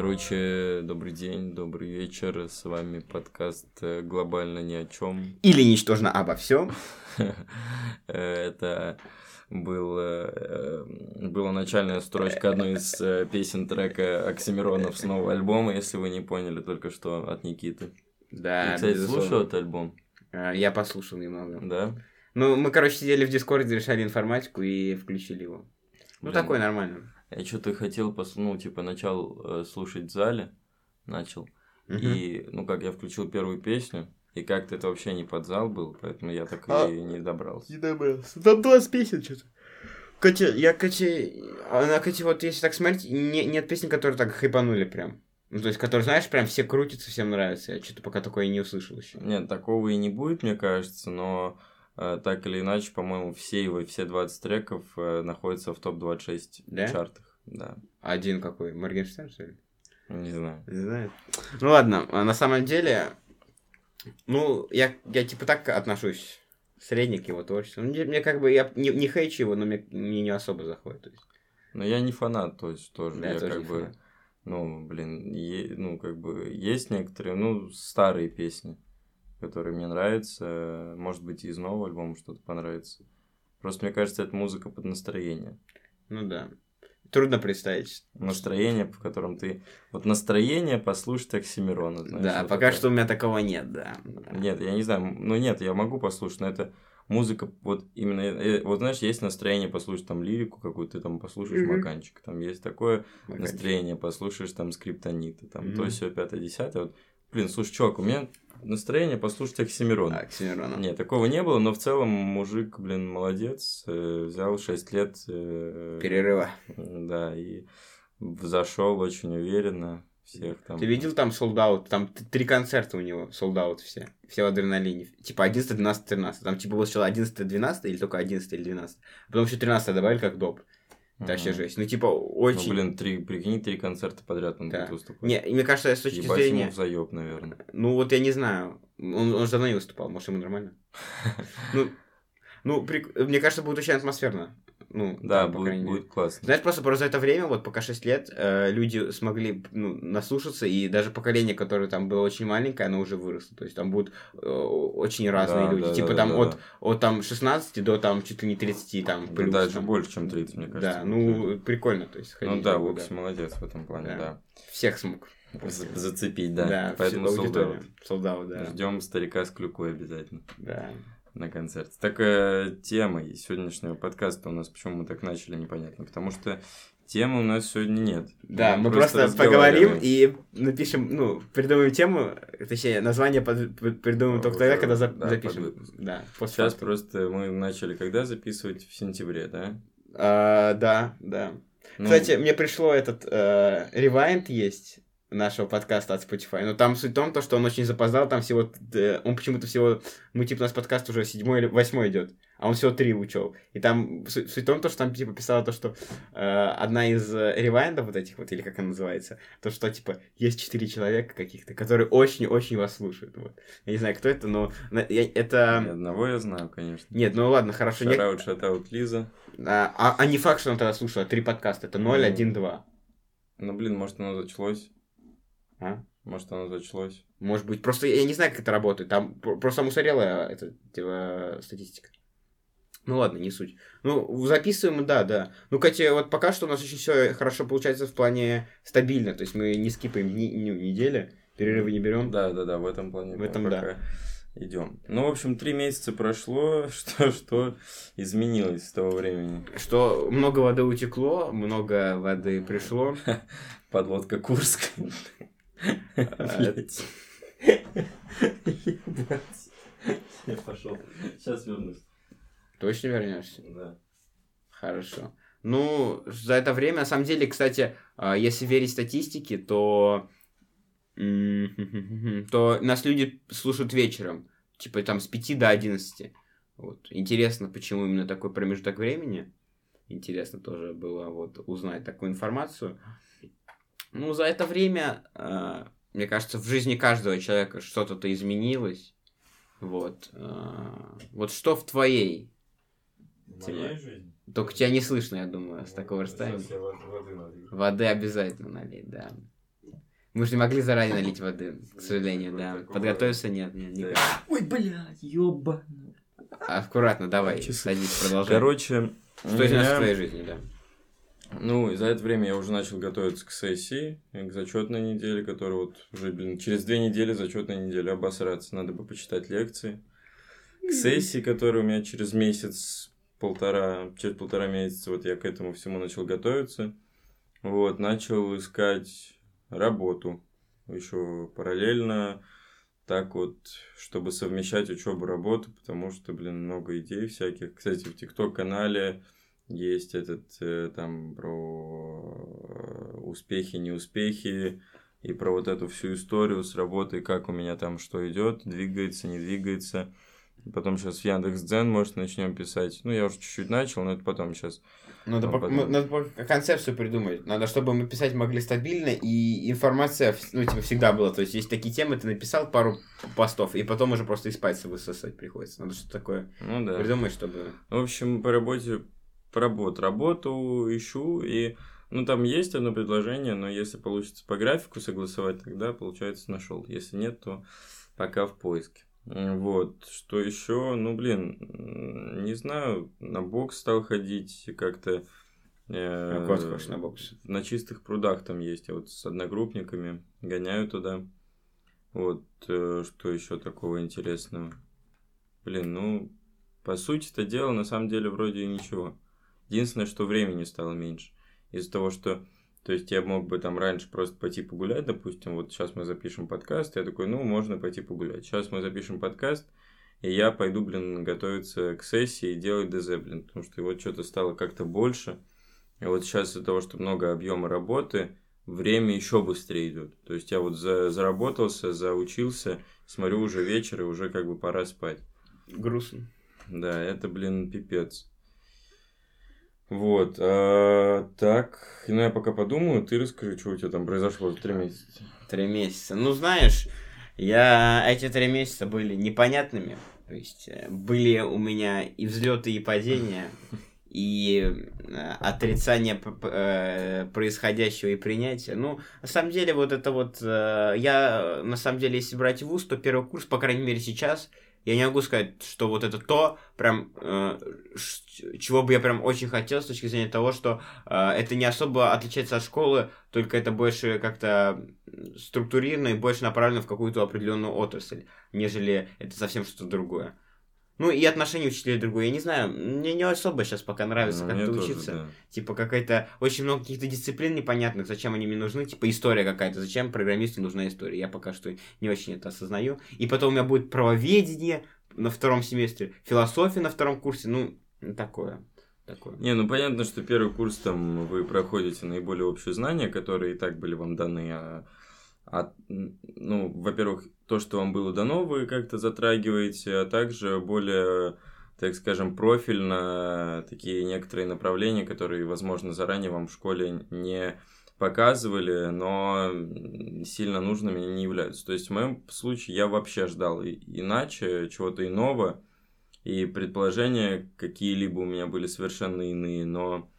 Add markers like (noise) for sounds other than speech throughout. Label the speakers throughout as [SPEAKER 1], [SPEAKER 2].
[SPEAKER 1] Короче, добрый день, добрый вечер. С вами подкаст э, «Глобально ни о чем». (laughs)
[SPEAKER 2] Или ничтожно обо всем.
[SPEAKER 1] Это был, э, была начальная строчка одной из э, песен трека Оксимиронов с нового альбома, если вы не поняли только что от Никиты.
[SPEAKER 2] Да,
[SPEAKER 1] Ты, кстати,
[SPEAKER 2] безусловно.
[SPEAKER 1] слушал этот альбом?
[SPEAKER 2] А, Я послушал немного.
[SPEAKER 1] Да?
[SPEAKER 2] Ну, мы, короче, сидели в Дискорде, решали информатику и включили его. Ну,
[SPEAKER 1] Блин.
[SPEAKER 2] такой нормально.
[SPEAKER 1] Я что-то хотел, пос... ну, типа, начал э, слушать в зале, начал.
[SPEAKER 2] Мгм.
[SPEAKER 1] И, ну, как я включил первую песню, и как-то это вообще не под зал был, поэтому я так
[SPEAKER 2] А.
[SPEAKER 1] и не добрался.
[SPEAKER 2] Не добрался. Там 20 песен что-то. Катя, я, Катя, она, Катя, вот если так смотреть, не- нет песен, которые так хайпанули прям. Ну, то есть, которые, знаешь, прям все крутятся, всем нравится. Я что-то пока такое не услышал еще.
[SPEAKER 1] Нет, такого и не будет, мне кажется, но так или иначе, по-моему, все его, все 20 треков э, находятся в топ-26
[SPEAKER 2] Да?
[SPEAKER 1] чартах. Да,
[SPEAKER 2] Один какой? Моргенштерн, что ли?
[SPEAKER 1] не знаю.
[SPEAKER 2] Не знаю. Ну ладно, а на самом деле, ну, я, я типа так отношусь средний к его творчеству. Мне, мне как бы, я не, не хейчу его, но мне, мне не особо заходит. То есть,
[SPEAKER 1] Но я не фанат, то есть тоже,
[SPEAKER 2] Да,
[SPEAKER 1] я
[SPEAKER 2] тоже
[SPEAKER 1] как
[SPEAKER 2] не
[SPEAKER 1] бы,
[SPEAKER 2] фанат.
[SPEAKER 1] ну, блин, е- ну, как бы, есть некоторые, ну, старые песни, которые мне нравятся, может быть, и из нового альбома что-то понравится. Просто мне кажется, это музыка под настроение.
[SPEAKER 2] Ну да. Трудно представить.
[SPEAKER 1] Настроение, в котором ты... Вот настроение послушать Оксимирона. знаешь,
[SPEAKER 2] да,
[SPEAKER 1] вот
[SPEAKER 2] пока
[SPEAKER 1] это.
[SPEAKER 2] что у меня такого нет, да.
[SPEAKER 1] Нет, я не знаю, ну нет, я могу послушать, но это музыка, вот именно, э, вот знаешь, есть настроение послушать там лирику какую-то, ты там послушаешь
[SPEAKER 2] Мгм.
[SPEAKER 1] Маканчик, там есть такое
[SPEAKER 2] Пока
[SPEAKER 1] настроение, послушаешь там скриптонита, там
[SPEAKER 2] Мгм.
[SPEAKER 1] то все пятое, десятое, вот, блин, слушай, чувак, у меня настроение послушать Оксимирона.
[SPEAKER 2] Оксимирона.
[SPEAKER 1] Нет, такого не было, но в целом мужик, блин, молодец, э, взял 6 лет, э,
[SPEAKER 2] Перерыва.
[SPEAKER 1] да, и зашел очень уверенно, всех там.
[SPEAKER 2] Ты видел там солдат? Там три концерта у него, солдат все. Все в адреналине. Типа 11, 12, 13. Там типа было сначала 11, 12 или только 11 или 12. А потом еще 13 добавили как доп. Вообще жесть. Ну типа
[SPEAKER 1] Ну,
[SPEAKER 2] очень...
[SPEAKER 1] блин, три, прикинь, три концерта подряд он
[SPEAKER 2] Да.
[SPEAKER 1] будет выступать.
[SPEAKER 2] Не, мне кажется, с точки
[SPEAKER 1] Ебать
[SPEAKER 2] зрения...
[SPEAKER 1] ему заеб, наверное.
[SPEAKER 2] Ну вот я не знаю. Он, он же давно не выступал, может ему нормально. (laughs) Ну, ну прик- мне кажется, будет очень атмосферно. Ну,
[SPEAKER 1] Да,
[SPEAKER 2] там,
[SPEAKER 1] будет, будет классно.
[SPEAKER 2] Знаешь, просто, просто за это время, вот пока 6 лет, э, люди смогли ну, наслушаться, и даже поколение, которое там было очень маленькое, оно уже выросло. То есть там будут э, очень разные
[SPEAKER 1] Да,
[SPEAKER 2] люди.
[SPEAKER 1] да,
[SPEAKER 2] типа
[SPEAKER 1] да,
[SPEAKER 2] там
[SPEAKER 1] да,
[SPEAKER 2] от,
[SPEAKER 1] да.
[SPEAKER 2] от там 16 до там чуть ли не 30 там
[SPEAKER 1] Да
[SPEAKER 2] плюс.
[SPEAKER 1] даже
[SPEAKER 2] там.
[SPEAKER 1] больше, чем 30, мне кажется.
[SPEAKER 2] Да, ну
[SPEAKER 1] людей.
[SPEAKER 2] прикольно, то есть.
[SPEAKER 1] Ну да, Вокс молодец в этом плане,
[SPEAKER 2] Да.
[SPEAKER 1] да.
[SPEAKER 2] Всех смог.
[SPEAKER 1] За- Зацепить, да.
[SPEAKER 2] всю
[SPEAKER 1] Поэтому солдат.
[SPEAKER 2] Солдат, да.
[SPEAKER 1] Ждем старика с клюкой обязательно
[SPEAKER 2] Да.
[SPEAKER 1] На концерте. Такая тема сегодняшнего подкаста у нас, почему мы так начали, непонятно. Потому что темы у нас сегодня нет.
[SPEAKER 2] Да, мы просто, поговорим
[SPEAKER 1] разговариваем.
[SPEAKER 2] и напишем, ну, придумаем тему, точнее, название под- под- придумаем только тогда, когда за-
[SPEAKER 1] да,
[SPEAKER 2] запишем. Да,
[SPEAKER 1] Сейчас просто мы начали когда записывать? В сентябре, да?
[SPEAKER 2] А, да, да.
[SPEAKER 1] Ну,
[SPEAKER 2] Кстати, мне пришло этот э, ревайнд есть нашего подкаста от Spotify. Но там суть в том, то, что он очень запоздал, там всего, э, он почему-то всего, мы типа у нас подкаст уже седьмой или восьмой идет, а он всего три учел. И там су- суть в том, то, что там типа писала то, что э, одна из э, ревайндов вот этих вот, или как она называется, то, что типа есть четыре человека каких-то, которые очень-очень вас слушают. Вот. Я не знаю, кто это, но я-
[SPEAKER 1] ни
[SPEAKER 2] это...
[SPEAKER 1] одного я знаю, конечно.
[SPEAKER 2] Нет, ну ладно, хорошо. не-
[SPEAKER 1] Шараут, шатаут, Лиза.
[SPEAKER 2] А, а, а не факт, что он тогда слушал, а три подкаста. Это 0,
[SPEAKER 1] Ну.
[SPEAKER 2] 1, 2.
[SPEAKER 1] Ну, блин, может, оно зачлось.
[SPEAKER 2] А?
[SPEAKER 1] Может, оно зачлось.
[SPEAKER 2] Может быть. Просто я не знаю, как это работает. Там про- просто устарелая это, типа, статистика. Ну ладно, не суть. Ну, записываем, да, да. Ну, кстати, вот пока что у нас очень все хорошо получается в плане стабильно. То есть мы не скипаем дни, ну, недели, перерывы не берем.
[SPEAKER 1] Да, да, да, в этом плане.
[SPEAKER 2] В этом
[SPEAKER 1] пока
[SPEAKER 2] да.
[SPEAKER 1] Идем. Ну, в общем, три месяца прошло. (laughs) Что, что изменилось с того времени?
[SPEAKER 2] Что много воды утекло, много воды пришло. (laughs)
[SPEAKER 1] Подводка Курск. Я пошел. Сейчас вернусь.
[SPEAKER 2] Точно вернешься?
[SPEAKER 1] Да.
[SPEAKER 2] Хорошо. Ну, за это время, на самом деле, кстати, а, если верить статистике, то (laughs) то нас люди слушают вечером, типа там с 5 до 11. Вот. Интересно, почему именно такой промежуток времени. Интересно тоже было вот узнать такую информацию. Ну, за это время, а, мне кажется, в жизни каждого человека что-то-то изменилось. Вот. а, Вот что в твоей?
[SPEAKER 1] Моя жизнь?
[SPEAKER 2] Только тебя не слышно, я думаю, с такого расстояния.
[SPEAKER 1] Сейчас я воды налью.
[SPEAKER 2] Воды обязательно налить, да. Мы же не могли заранее налить воды, (laughs) к сожалению, да. Подготовиться нет, нет, никак.
[SPEAKER 1] Ой, блядь, ёбаный.
[SPEAKER 2] Аккуратно, давай, садись, продолжай.
[SPEAKER 1] Короче,
[SPEAKER 2] Что из
[SPEAKER 1] у
[SPEAKER 2] нас
[SPEAKER 1] меня-
[SPEAKER 2] в твоей жизни, да?
[SPEAKER 1] Ну, и за это время я уже начал готовиться к сессии, к зачетной неделе, которая вот уже, блин, через две недели зачетная неделя обосраться. Надо бы почитать лекции. К сессии, которая у меня через месяц, полтора, через полтора месяца, вот я к этому всему начал готовиться. Вот, начал искать работу еще параллельно, так вот, чтобы совмещать учебу, работу, потому что, блин, много идей всяких. Кстати, в ТикТок-канале есть этот э, там про э, успехи, неуспехи и про вот эту всю историю с работой, как у меня там что идет, двигается, не двигается. Потом сейчас в Яндекс.Дзен, может, начнем писать. Ну, я уже чуть-чуть начал, но это потом сейчас.
[SPEAKER 2] Надо,
[SPEAKER 1] Ну,
[SPEAKER 2] по-
[SPEAKER 1] потом.
[SPEAKER 2] надо по- концепцию придумать. Надо, чтобы мы писать могли стабильно, и информация, ну, типа, всегда была. То есть, есть такие темы, ты написал пару постов, и потом уже просто из пальца высосать приходится. Надо что-то такое
[SPEAKER 1] Ну да.
[SPEAKER 2] придумать, чтобы...
[SPEAKER 1] В общем, по работе, по работе, работу ищу, и, ну, там есть одно предложение, но если получится по графику согласовать, тогда, получается, нашел. Если нет, то пока в поиске. Вот, что еще? Ну, блин, не знаю, на бокс стал ходить как-то. э,
[SPEAKER 2] А ходишь на бокс?
[SPEAKER 1] На чистых прудах там есть, я вот с одногруппниками гоняю туда. Вот, э, что еще такого интересного? Блин, ну, по сути это дело, на самом деле, вроде и ничего. Единственное, что времени стало меньше. Из-за того, что, то есть, я мог бы там раньше просто пойти погулять, допустим, вот сейчас мы запишем подкаст, я такой, ну, можно пойти погулять. Сейчас мы запишем подкаст, и я пойду, блин, готовиться к сессии и делать ДЗ, блин, потому что вот что-то стало как-то больше. И вот сейчас из-за того, что много объема работы, время еще быстрее идет. То есть я вот за, заработался, заучился, смотрю уже вечер, и уже как бы пора спать.
[SPEAKER 2] Грустно.
[SPEAKER 1] Да, это, блин, пипец. Вот, а, так, ну я пока подумаю, ты расскажи, что у тебя там произошло за три месяца.
[SPEAKER 2] Три месяца. Ну, знаешь, я... Эти три месяца были непонятными. То есть, э, были у меня и взлеты, и падения, и э, отрицание э, происходящего и принятия. Ну, на самом деле, вот это вот... э, Я, на самом деле, если брать вуз, то первый курс, по крайней мере, сейчас, я не могу сказать, что вот это то, прям, чего бы я прям очень хотел с точки зрения того, что это не особо отличается от школы, только это больше как-то структурировано и больше направлено в какую-то определенную отрасль, нежели это совсем что-то другое. Ну и отношение учителей другое. Я не знаю, мне не особо сейчас пока нравится
[SPEAKER 1] Ну,
[SPEAKER 2] как-то учиться.
[SPEAKER 1] да.
[SPEAKER 2] Типа какая-то очень много каких-то дисциплин непонятных, зачем они мне нужны, типа история какая-то, зачем программисту нужна история. Я пока что не очень это осознаю. И потом у меня будет правоведение на втором семестре, философия на втором курсе, ну, такое. Такое.
[SPEAKER 1] Не, ну понятно, что первый курс там вы проходите наиболее общие знания, которые и так были вам даны, а, а, ну, во-первых, то, что вам было дано, вы как-то затрагиваете, а также более, так скажем, профильно такие некоторые направления, которые, возможно, заранее вам в школе не показывали, но сильно нужными не являются. То есть в моем случае я вообще ждал иначе, чего-то иного, и предположения какие-либо у меня были совершенно иные, но,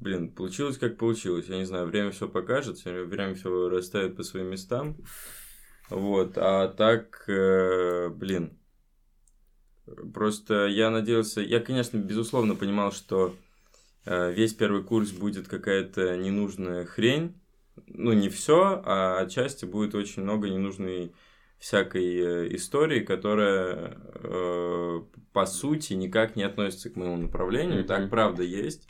[SPEAKER 1] блин, получилось как получилось. Я не знаю, время все покажет, время все расставит по своим местам. Вот, а так, э, блин, просто я надеялся, я, конечно, безусловно понимал, что э, весь первый курс будет какая-то ненужная хрень, ну, не все, а отчасти будет очень много ненужной всякой э, истории, которая э, по сути никак не относится к моему направлению.
[SPEAKER 2] Мгм.
[SPEAKER 1] Так правда есть.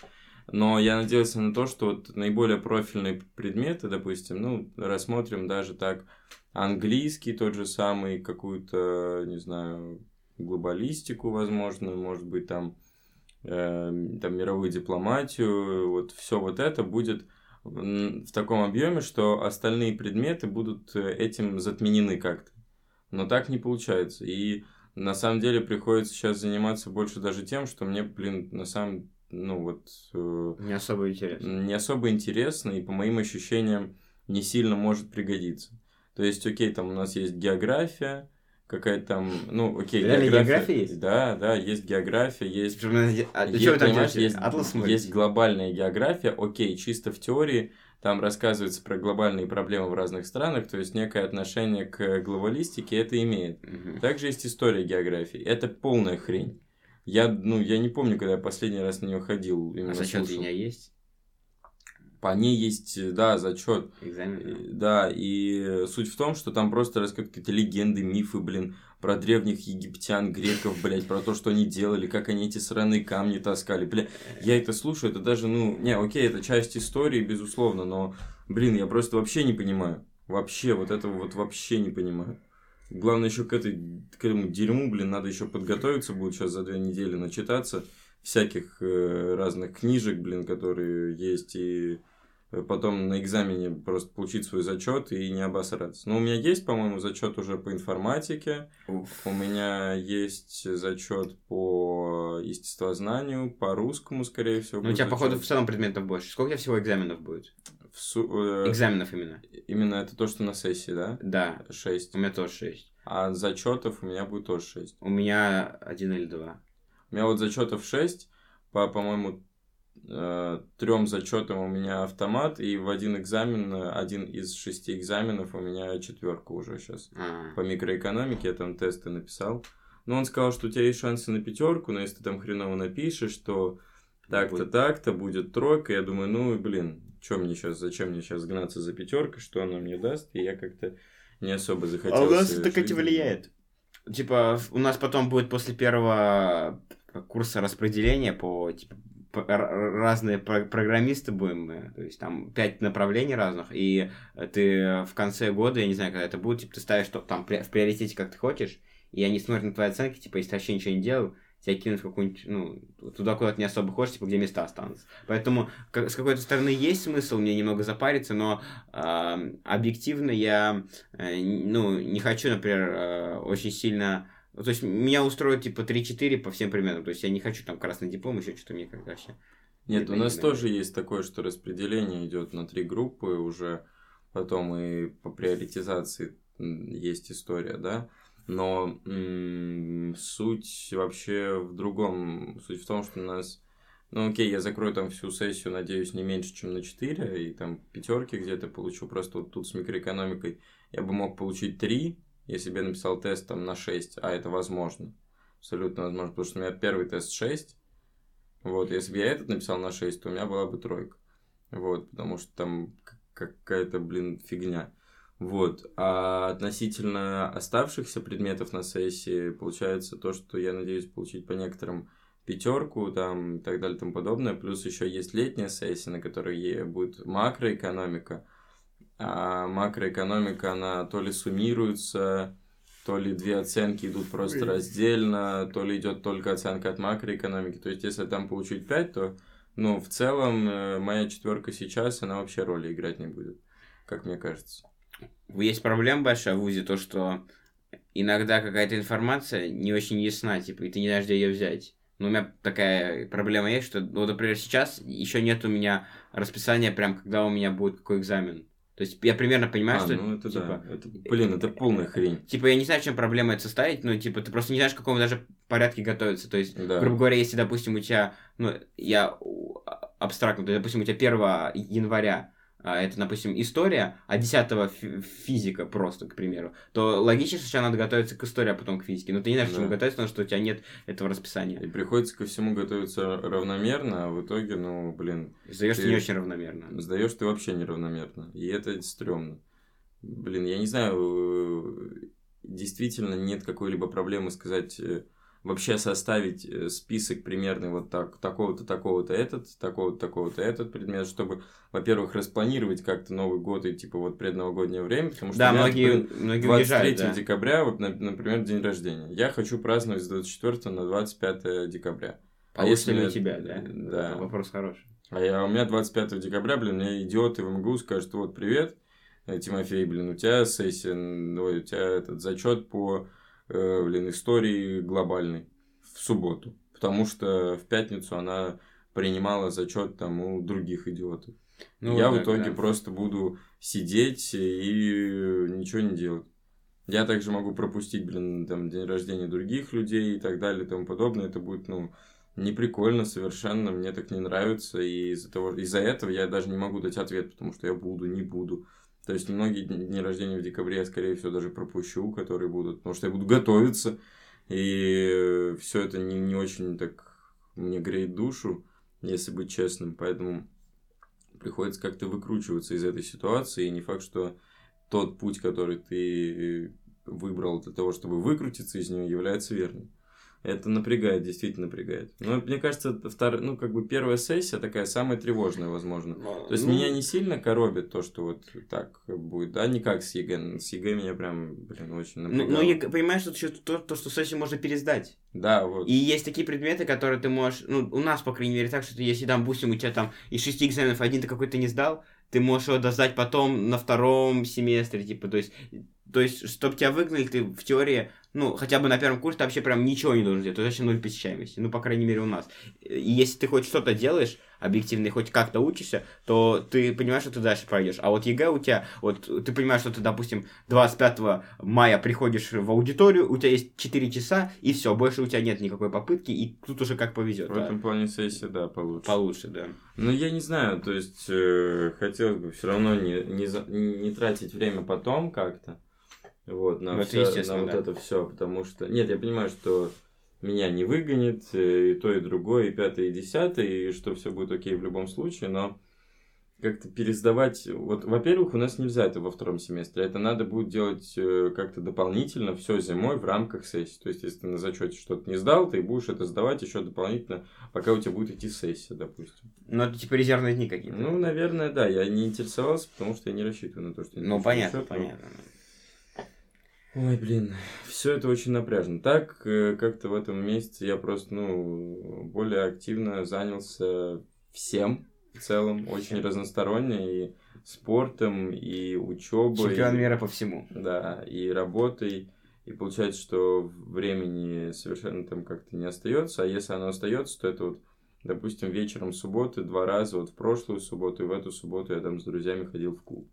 [SPEAKER 1] Но я надеялся на то, что вот наиболее профильные предметы, допустим, ну, рассмотрим даже так английский тот же самый, какую-то, не знаю, глобалистику, возможно, может быть, там, э, там мировую дипломатию, вот все вот это будет в таком объеме, что остальные предметы будут э, этим затменены как-то. Но так не получается. И на самом деле приходится сейчас заниматься больше даже тем, что мне, блин, на самом ну вот э,
[SPEAKER 2] Не особо интересно.
[SPEAKER 1] не особо интересно и по моим ощущениям не сильно может пригодиться. То есть, окей, там у нас есть география, какая-то там, ну, окей,
[SPEAKER 2] Реально
[SPEAKER 1] география.
[SPEAKER 2] география есть?
[SPEAKER 1] Да, да, есть география, есть...
[SPEAKER 2] А,
[SPEAKER 1] Есть,
[SPEAKER 2] что вы там делаете?
[SPEAKER 1] есть,
[SPEAKER 2] Атлас смотрите?
[SPEAKER 1] есть глобальная география, окей, чисто в теории, там рассказывается про глобальные проблемы в разных странах, то есть некое отношение к глобалистике это имеет.
[SPEAKER 2] Мгм.
[SPEAKER 1] Также есть история географии. Это полная хрень. Я, ну, я не помню, когда я последний раз на нее ходил.
[SPEAKER 2] А зачет у меня есть?
[SPEAKER 1] По ней есть, да, зачет.
[SPEAKER 2] Экзамен?
[SPEAKER 1] Да, и суть в том, что там просто рассказывают какие-то легенды, мифы, блин, про древних египтян, греков, блядь, про то, что они делали, как они эти сраные камни таскали. Бля, я это слушаю, это даже, ну, не, окей, это часть истории, безусловно, но, блин, я просто вообще не понимаю. Вообще, вот этого вот вообще не понимаю. Главное, еще к, этой, к этому дерьму, блин, надо еще подготовиться будет сейчас за две недели, начитаться всяких э, разных книжек, блин, которые есть, и потом на экзамене просто получить свой зачет и не обосраться. Но у меня есть, по-моему, зачет уже по информатике,
[SPEAKER 2] Уф.
[SPEAKER 1] у меня есть зачет по естествознанию, по русскому, скорее всего.
[SPEAKER 2] Ну, у тебя, походу, в
[SPEAKER 1] зачет.
[SPEAKER 2] целом предметов больше. Сколько у тебя всего экзаменов будет?
[SPEAKER 1] В су- э,
[SPEAKER 2] Экзаменов именно.
[SPEAKER 1] Именно это то, что на сессии, да?
[SPEAKER 2] Да,
[SPEAKER 1] 6.
[SPEAKER 2] у меня тоже 6.
[SPEAKER 1] А зачетов у меня будет тоже 6.
[SPEAKER 2] У меня один или два.
[SPEAKER 1] У меня вот зачетов 6, по, по-моему, э, трем зачетам у меня автомат, и в один экзамен, один из шести экзаменов у меня четверка уже сейчас.
[SPEAKER 2] А,
[SPEAKER 1] По микроэкономике я там тесты написал. Но он сказал, что у тебя есть шансы на пятерку, но если ты там хреново напишешь, то так-то, так-то будет тройка. Я думаю, ну, блин, что мне сейчас, зачем мне сейчас гнаться за пятеркой, что она мне даст? И я как-то не особо захотел.
[SPEAKER 2] А у нас это,
[SPEAKER 1] жизни.
[SPEAKER 2] влияет. Типа, у нас потом будет после первого курса распределения по, типа, по- разные про- программисты будем мы, то есть там пять направлений разных, и ты в конце года, я не знаю, когда это будет, типа, ты ставишь что там в приоритете, как ты хочешь, и они смотрят на твои оценки, типа, если ты вообще ничего не делал, тебя кинут в какую-нибудь, ну, туда, куда ты не особо хочешь, типа, где места останутся. Поэтому как- с какой-то стороны есть смысл мне немного запариться, но а, объективно я, э, ну, не хочу, например, э, очень сильно... То есть меня устроит типа 3-4 по всем предметам. То есть я не хочу там красный диплом, еще что-то мне как вообще.
[SPEAKER 1] Нет, у нас тоже есть такое, что распределение идет на три группы уже, потом и по приоритизации есть история, да. Но м, суть вообще в другом. Суть в том, что у нас. Ну, окей, я закрою там всю сессию, надеюсь, не меньше, чем на 4, и там пятерки где-то получу. Просто вот тут с микроэкономикой я бы мог получить 3, если бы я написал тест там на 6, а это возможно. Абсолютно возможно, потому что у меня первый тест 6, вот, если бы я этот написал на 6, то у меня была бы тройка. Вот, потому что там какая-то, блин, фигня. Вот. А относительно оставшихся предметов на сессии, получается то, что я надеюсь получить по некоторым пятерку там и так далее и тому подобное. Плюс еще есть летняя сессия, на которой будет макроэкономика. А макроэкономика, она то ли суммируется, то ли две оценки идут просто раздельно, то ли идет только оценка от макроэкономики. То есть, если там получить 5, то, ну, в целом, э, моя четверка сейчас, она вообще роли играть не будет, как мне кажется.
[SPEAKER 2] Есть проблема большая в ВУЗе, то, что иногда какая-то информация не очень ясна, типа, и ты не знаешь, где ее взять. Но у меня такая проблема есть, что, вот, например, сейчас еще нет у меня расписания, прям, когда у меня будет какой экзамен. То есть я примерно понимаю,
[SPEAKER 1] а,
[SPEAKER 2] что...
[SPEAKER 1] ну это
[SPEAKER 2] типа,
[SPEAKER 1] да. Это, блин, это полная хрень.
[SPEAKER 2] Типа, я не знаю, в чем проблема это составить, но, типа, ты просто не знаешь, в каком даже порядке готовиться. То есть,
[SPEAKER 1] Да.
[SPEAKER 2] грубо говоря, если, допустим, у тебя, ну, я а- абстрактно, то есть, допустим, у тебя 1 января это, допустим, история, а 10 фи- физика просто, к примеру, то логично, что сначала надо готовиться к истории, а потом к физике. Но ты не знаешь, к чему
[SPEAKER 1] Да.
[SPEAKER 2] готовиться, потому что у тебя нет этого расписания.
[SPEAKER 1] И приходится ко всему готовиться равномерно, а в итоге, ну, блин,
[SPEAKER 2] Сдаешь ты
[SPEAKER 1] ты-
[SPEAKER 2] не очень равномерно.
[SPEAKER 1] сдаешь ты вообще неравномерно. И это стрёмно. Блин, я не знаю, э, действительно нет какой-либо проблемы сказать, э, вообще составить э, список примерный вот так, такого-то, такого-то этот, такого-то, такого-то этот предмет, чтобы, во-первых, распланировать как-то Новый год и типа вот предновогоднее время, потому что
[SPEAKER 2] Да, многие,
[SPEAKER 1] блин,
[SPEAKER 2] многие
[SPEAKER 1] 23
[SPEAKER 2] уезжают, да.
[SPEAKER 1] декабря, вот, на- например, день рождения. Я хочу праздновать с 24 на 25 декабря. А
[SPEAKER 2] Получится
[SPEAKER 1] если
[SPEAKER 2] ли у тебя, да?
[SPEAKER 1] Да.
[SPEAKER 2] Это Вопрос хороший.
[SPEAKER 1] А я, у меня 25 декабря, блин, мне идиоты в МГУ скажут, вот, привет, э, Тимофей, блин, у тебя сессия, ой, у тебя этот зачет по, э, блин, истории глобальной в субботу. Потому что в пятницу она принимала зачет там у других идиотов.
[SPEAKER 2] Ну,
[SPEAKER 1] я
[SPEAKER 2] да,
[SPEAKER 1] в итоге
[SPEAKER 2] да.
[SPEAKER 1] просто буду сидеть и ничего не делать. Я также могу пропустить, блин, там, день рождения других людей и так далее и тому подобное. Это будет, ну, не прикольно совершенно, мне так не нравится, и из-за того, из-за этого я даже не могу дать ответ, потому что я буду, не буду. То есть многие дни рождения в декабре я, скорее всего, даже пропущу, которые будут, потому что я буду готовиться, и все это не, не очень так мне греет душу, если быть честным, поэтому приходится как-то выкручиваться из этой ситуации, и не факт, что тот путь, который ты выбрал для того, чтобы выкрутиться из нее, является верным. Это напрягает, действительно напрягает. Но мне кажется, втор... ну, как бы первая сессия такая самая тревожная, возможно.
[SPEAKER 2] Ну,
[SPEAKER 1] То есть
[SPEAKER 2] ну,
[SPEAKER 1] меня не сильно коробит то, что вот так будет, да, не как с ЕГЭ. С ЕГЭ меня прям, блин, очень
[SPEAKER 2] Ну,
[SPEAKER 1] напрягало.
[SPEAKER 2] ну, я- понимаешь, тут еще то, то, что сессию можно пересдать.
[SPEAKER 1] Да, вот.
[SPEAKER 2] И есть такие предметы, которые ты можешь, ну, у нас, по крайней мере, так, что ты, если, там, допустим, у тебя там из шести экзаменов один ты какой-то не сдал, ты можешь его досдать потом на втором семестре, типа, то есть, то есть, чтобы тебя выгнали, ты в теории, ну, хотя бы на первом курсе ты вообще прям ничего не должен делать, то вообще ноль посещаемости, ну, по крайней мере, у нас. И если ты хоть что-то делаешь, объективно, и хоть как-то учишься, то ты понимаешь, что ты дальше пройдешь. А вот ЕГЭ у тебя, вот ты понимаешь, что ты, допустим, 25 мая приходишь в аудиторию, у тебя есть 4 часа, и все, больше у тебя нет никакой попытки, и тут уже как повезет.
[SPEAKER 1] В этом плане сессия, да, получше.
[SPEAKER 2] Получше, да.
[SPEAKER 1] Ну, я не знаю, то есть, э, хотелось бы все равно не, не, не тратить время потом как-то. Вот, на,
[SPEAKER 2] Ну, это естественно,
[SPEAKER 1] на вот
[SPEAKER 2] да.
[SPEAKER 1] это все, потому что... Нет, я понимаю, что меня не выгонит, э, и то, и другое, и пятое, и десятое, и что все будет окей в любом случае, но как-то пересдавать... Вот, во-первых, у нас нельзя это во втором семестре, это надо будет делать э, как-то дополнительно все зимой в рамках сессии. То есть, если ты на зачете что-то не сдал, ты будешь это сдавать еще дополнительно, пока у тебя будет идти сессия, допустим.
[SPEAKER 2] Ну, это типа резервные дни какие-то.
[SPEAKER 1] Ну, наверное, да. Я не интересовался, потому что я не рассчитываю на то, что...
[SPEAKER 2] Ну, понятно,
[SPEAKER 1] но-
[SPEAKER 2] понятно.
[SPEAKER 1] Ой, блин, все это очень напряжно. Так, э, как-то в этом месяце я просто, ну, более активно занялся всем в целом, очень разносторонне, и спортом, и учебой.
[SPEAKER 2] Чемпион мира по всему.
[SPEAKER 1] Да, и работой. И получается, что времени совершенно там как-то не остается. А если оно остается, то это вот, допустим, вечером субботы два раза, вот в прошлую субботу и в эту субботу я там с друзьями ходил в клуб.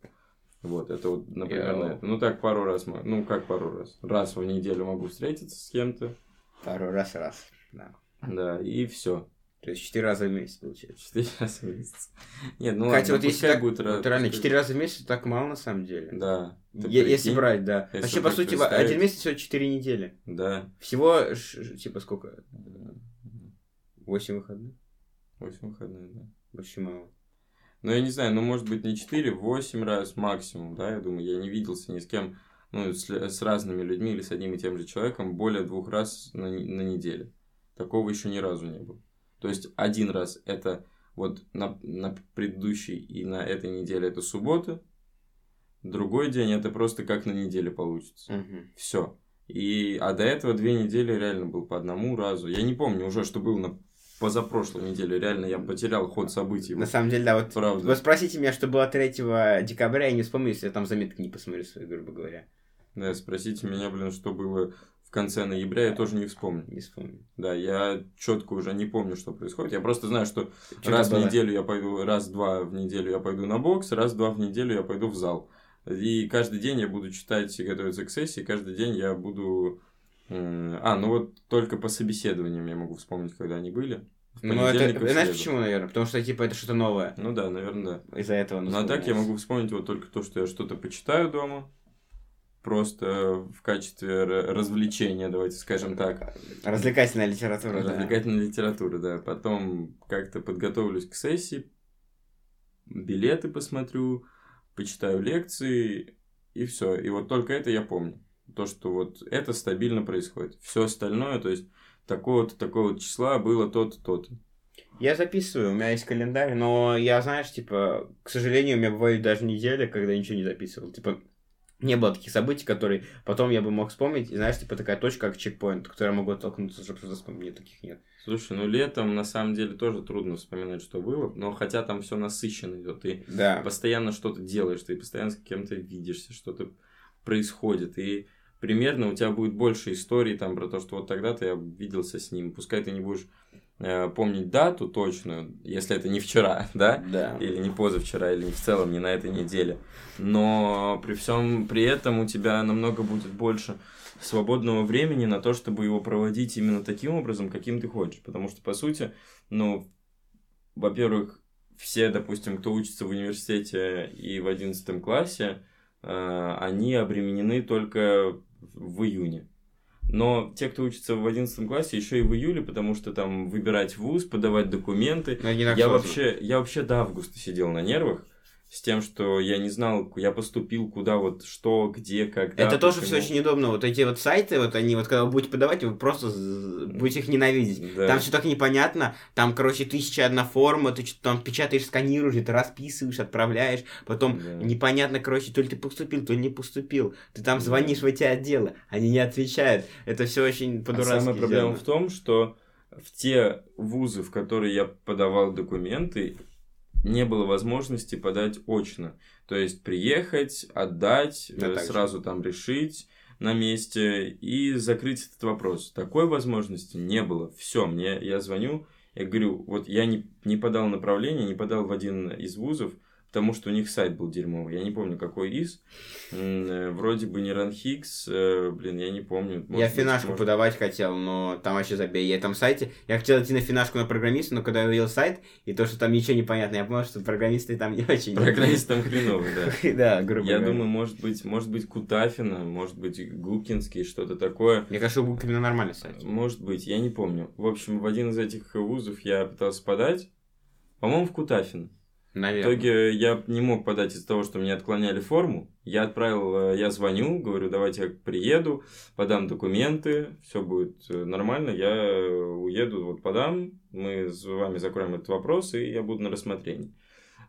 [SPEAKER 1] Вот, это вот, например, на это. Ну, так пару раз, ну, как пару раз. Раз в неделю могу встретиться с кем-то,
[SPEAKER 2] Пару раз раз. Да.
[SPEAKER 1] да, и все.
[SPEAKER 2] То есть 4 раза в месяц получается.
[SPEAKER 1] Четыре (laughs) раза в месяц. Нет, ну
[SPEAKER 2] Кстати,
[SPEAKER 1] ладно,
[SPEAKER 2] вот если так,
[SPEAKER 1] будет раз-
[SPEAKER 2] вот реально 4 раза в месяц так мало на самом деле.
[SPEAKER 1] Да.
[SPEAKER 2] Е- если брать, да.
[SPEAKER 1] Если
[SPEAKER 2] Вообще, по сути,
[SPEAKER 1] представить.
[SPEAKER 2] один месяц всего 4 недели.
[SPEAKER 1] Да.
[SPEAKER 2] Всего, типа, сколько? 8 выходных?
[SPEAKER 1] Восемь выходных, да.
[SPEAKER 2] Очень мало.
[SPEAKER 1] Ну, я не знаю, ну, может быть, не 4, 8 раз максимум, да, я думаю, я не виделся ни с кем, ну, с, с разными людьми или с одним и тем же человеком более двух раз на, на неделю. Такого еще ни разу не было. То есть, один раз это вот на, на предыдущей и на этой неделе это суббота, другой день это просто как на неделе получится.
[SPEAKER 2] Мгм.
[SPEAKER 1] Все. И, а до этого две недели реально был по одному разу. Я не помню уже, что было на позапрошлой неделе. Реально я потерял ход событий.
[SPEAKER 2] На самом деле, да, вот
[SPEAKER 1] Правда.
[SPEAKER 2] вы спросите меня, что было 3 декабря, я не вспомню, если я там заметки не посмотрю свои, грубо говоря.
[SPEAKER 1] Да, спросите меня, блин, что было в конце ноября, я тоже не вспомню.
[SPEAKER 2] Не вспомню.
[SPEAKER 1] Да, я четко уже не помню, что происходит. Я просто знаю, что
[SPEAKER 2] Что-то
[SPEAKER 1] раз
[SPEAKER 2] было.
[SPEAKER 1] в неделю я пойду, раз-два в неделю я пойду на бокс, раз-два в неделю я пойду в зал. И каждый день я буду читать и готовиться к сессии, каждый день я буду... м, А, ну вот только по собеседованиям я могу вспомнить, когда они были.
[SPEAKER 2] Ну, это, знаешь почему, наверное? Потому что, типа, это что-то новое.
[SPEAKER 1] Ну да, наверное, да.
[SPEAKER 2] Из-за этого.
[SPEAKER 1] Ну а так я могу вспомнить вот только то, что я что-то почитаю дома, просто в качестве развлечения, давайте скажем так.
[SPEAKER 2] Развлекательная литература, да.
[SPEAKER 1] Развлекательная литература, да. Потом как-то подготовлюсь к сессии, билеты посмотрю, почитаю лекции, и все. И вот только это я помню. То, что вот это стабильно происходит. Все остальное, то есть такого-то, такого числа было то-то, то-то.
[SPEAKER 2] Я записываю, у меня есть календарь, но я, знаешь, типа, к сожалению, у меня бывают даже недели, когда я ничего не записывал. Типа, не было таких событий, которые потом я бы мог вспомнить. И знаешь, типа такая точка, как чекпоинт, к которой я могу оттолкнуться, чтобы что-то вспомнить. Таких нет.
[SPEAKER 1] Слушай, ну летом на самом деле тоже трудно вспоминать, что было, но хотя там все насыщенно идет, и
[SPEAKER 2] Да.
[SPEAKER 1] постоянно что-то делаешь, ты постоянно с кем-то видишься, что-то происходит, и примерно у тебя будет больше историй там про то, что вот тогда-то я виделся с ним, пускай ты не будешь э, помнить дату точную, если это не вчера, (laughs) да?
[SPEAKER 2] Да.
[SPEAKER 1] Или не позавчера, или в целом не на этой неделе. Но при всем при этом у тебя намного будет больше свободного времени на то, чтобы его проводить именно таким образом, каким ты хочешь. Потому что, по сути, ну, во-первых, все, допустим, кто учится в университете и в одиннадцатом классе, э, они обременены только в июне. Но те, кто учится в одиннадцатом классе, еще и в июле, потому что там выбирать вуз, подавать документы. Я вообще, я вообще до августа сидел на нервах с тем, что я не знал, я поступил куда, вот что, где, когда.
[SPEAKER 2] Это тоже все очень удобно. Вот эти вот сайты, вот они, вот когда вы будете подавать, вы просто будете их ненавидеть. Да. Там все так непонятно. Там, короче, тысяча одна форма, ты что-то там печатаешь, сканируешь, ты расписываешь, отправляешь. Потом да. непонятно, короче, то ли ты поступил, то ли не поступил. Ты там звонишь да. в эти отделы, они не отвечают. Это все очень по-дурацки. А
[SPEAKER 1] самая проблема в том, что в те вузы, в которые я подавал документы, не было возможности подать очно. То есть приехать, отдать, да, сразу там решить на месте и закрыть этот вопрос. Такой возможности не было. Все, мне я звоню, я говорю, вот я не, не подал направление, не подал в один из вузов, потому что у них сайт был дерьмовый. Я не помню, какой из. Э, вроде бы не Ранхикс, э, блин, я не помню.
[SPEAKER 2] Может я финашку может... подавать хотел, но там вообще забей. Я там сайте, я хотел идти на финашку на программиста, но когда я увидел сайт, и то, что там ничего не понятно, я понял, что программисты там не очень.
[SPEAKER 1] Программисты (laughs) там хреновые, да. (laughs)
[SPEAKER 2] Да, грубо
[SPEAKER 1] Я думаю, может быть, может быть, Кутафина, может быть, Губкинский, что-то такое.
[SPEAKER 2] Мне кажется, у Губкина нормальный сайт.
[SPEAKER 1] Может быть, я не помню. В общем, в один из этих вузов я пытался подать, по-моему, в Кутафин. Наверное. В итоге я не мог подать из-за того, что мне отклоняли форму. Я отправил, э, я звоню, говорю, давайте я приеду, подам документы, все будет э, нормально, я э, уеду, вот подам, мы с вами закроем этот вопрос, и я буду на рассмотрении.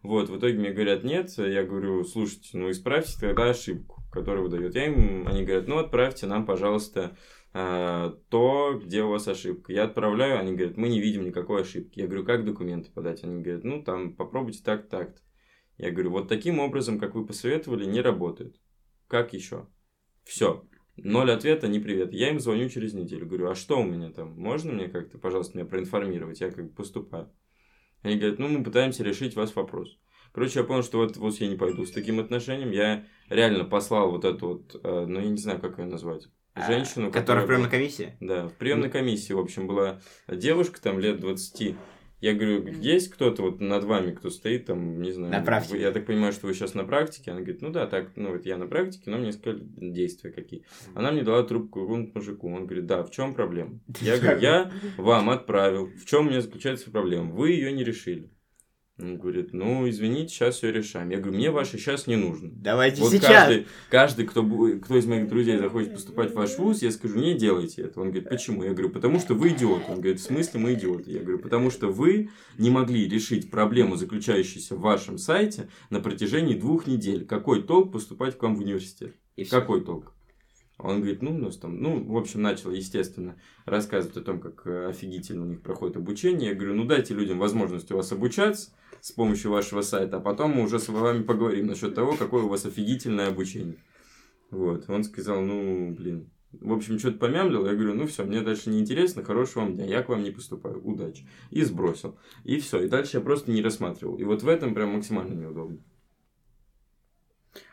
[SPEAKER 1] Вот, в итоге мне говорят нет, я говорю, слушайте, ну исправьте тогда ошибку, которую выдает. Я им, они говорят, ну отправьте нам, пожалуйста, то, где у вас ошибка. Я отправляю, они говорят, мы не видим никакой ошибки. Я говорю, как документы подать? Они говорят, ну, там, попробуйте так, так. Я говорю, вот таким образом, как вы посоветовали, не работает. Как еще? Все. Ноль ответа, не привет. Я им звоню через неделю. Говорю, а что у меня там? Можно мне как-то, пожалуйста, меня проинформировать? Я как поступаю. Они говорят, ну, мы пытаемся решить вас вопрос. Короче, я понял, что вот, вот я не пойду с таким отношением. Я реально послал вот эту вот, э, ну, я не знаю, как ее назвать
[SPEAKER 2] женщину. Которая, в приемной комиссии?
[SPEAKER 1] Да, в приемной комиссии, в общем, была девушка там лет 20. Я говорю, есть кто-то вот над вами, кто стоит там, не знаю.
[SPEAKER 2] На практике.
[SPEAKER 1] Я так понимаю, что вы сейчас на практике. Она говорит, ну да, так, ну вот я на практике, но мне сказали действия какие. Она мне дала трубку какому-то мужику. Он говорит, да, в чем проблема? (laughs) Я говорю, я вам отправил. В чем у меня заключается проблема? Вы ее не решили. Он говорит, ну, извините, сейчас все решаем. Я говорю, мне ваше сейчас не нужно.
[SPEAKER 2] Давайте
[SPEAKER 1] вот
[SPEAKER 2] сейчас.
[SPEAKER 1] Каждый, каждый кто, кто из моих друзей захочет поступать в ваш вуз, я скажу, не делайте это. Он говорит, почему? Я говорю, потому что вы идиот. Он говорит, в смысле мы идиоты? Я говорю, потому что вы не могли решить проблему, заключающуюся в вашем сайте, на протяжении двух недель. Какой толк поступать к вам в университет? И Какой толк? Он говорит, ну, у нас там, ну, в общем, начал, естественно, рассказывать о том, как э, офигительно у них проходит обучение. Я говорю, ну, дайте людям возможность у вас обучаться с помощью вашего сайта, а потом мы уже с вами поговорим насчет того, какое у вас офигительное обучение. Вот, он сказал, ну, блин, в общем, что-то помямлил, я говорю, ну все, мне дальше не интересно, хорошего вам дня, я к вам не поступаю, удачи. И сбросил. И все, и дальше я просто не рассматривал. И вот в этом прям максимально неудобно.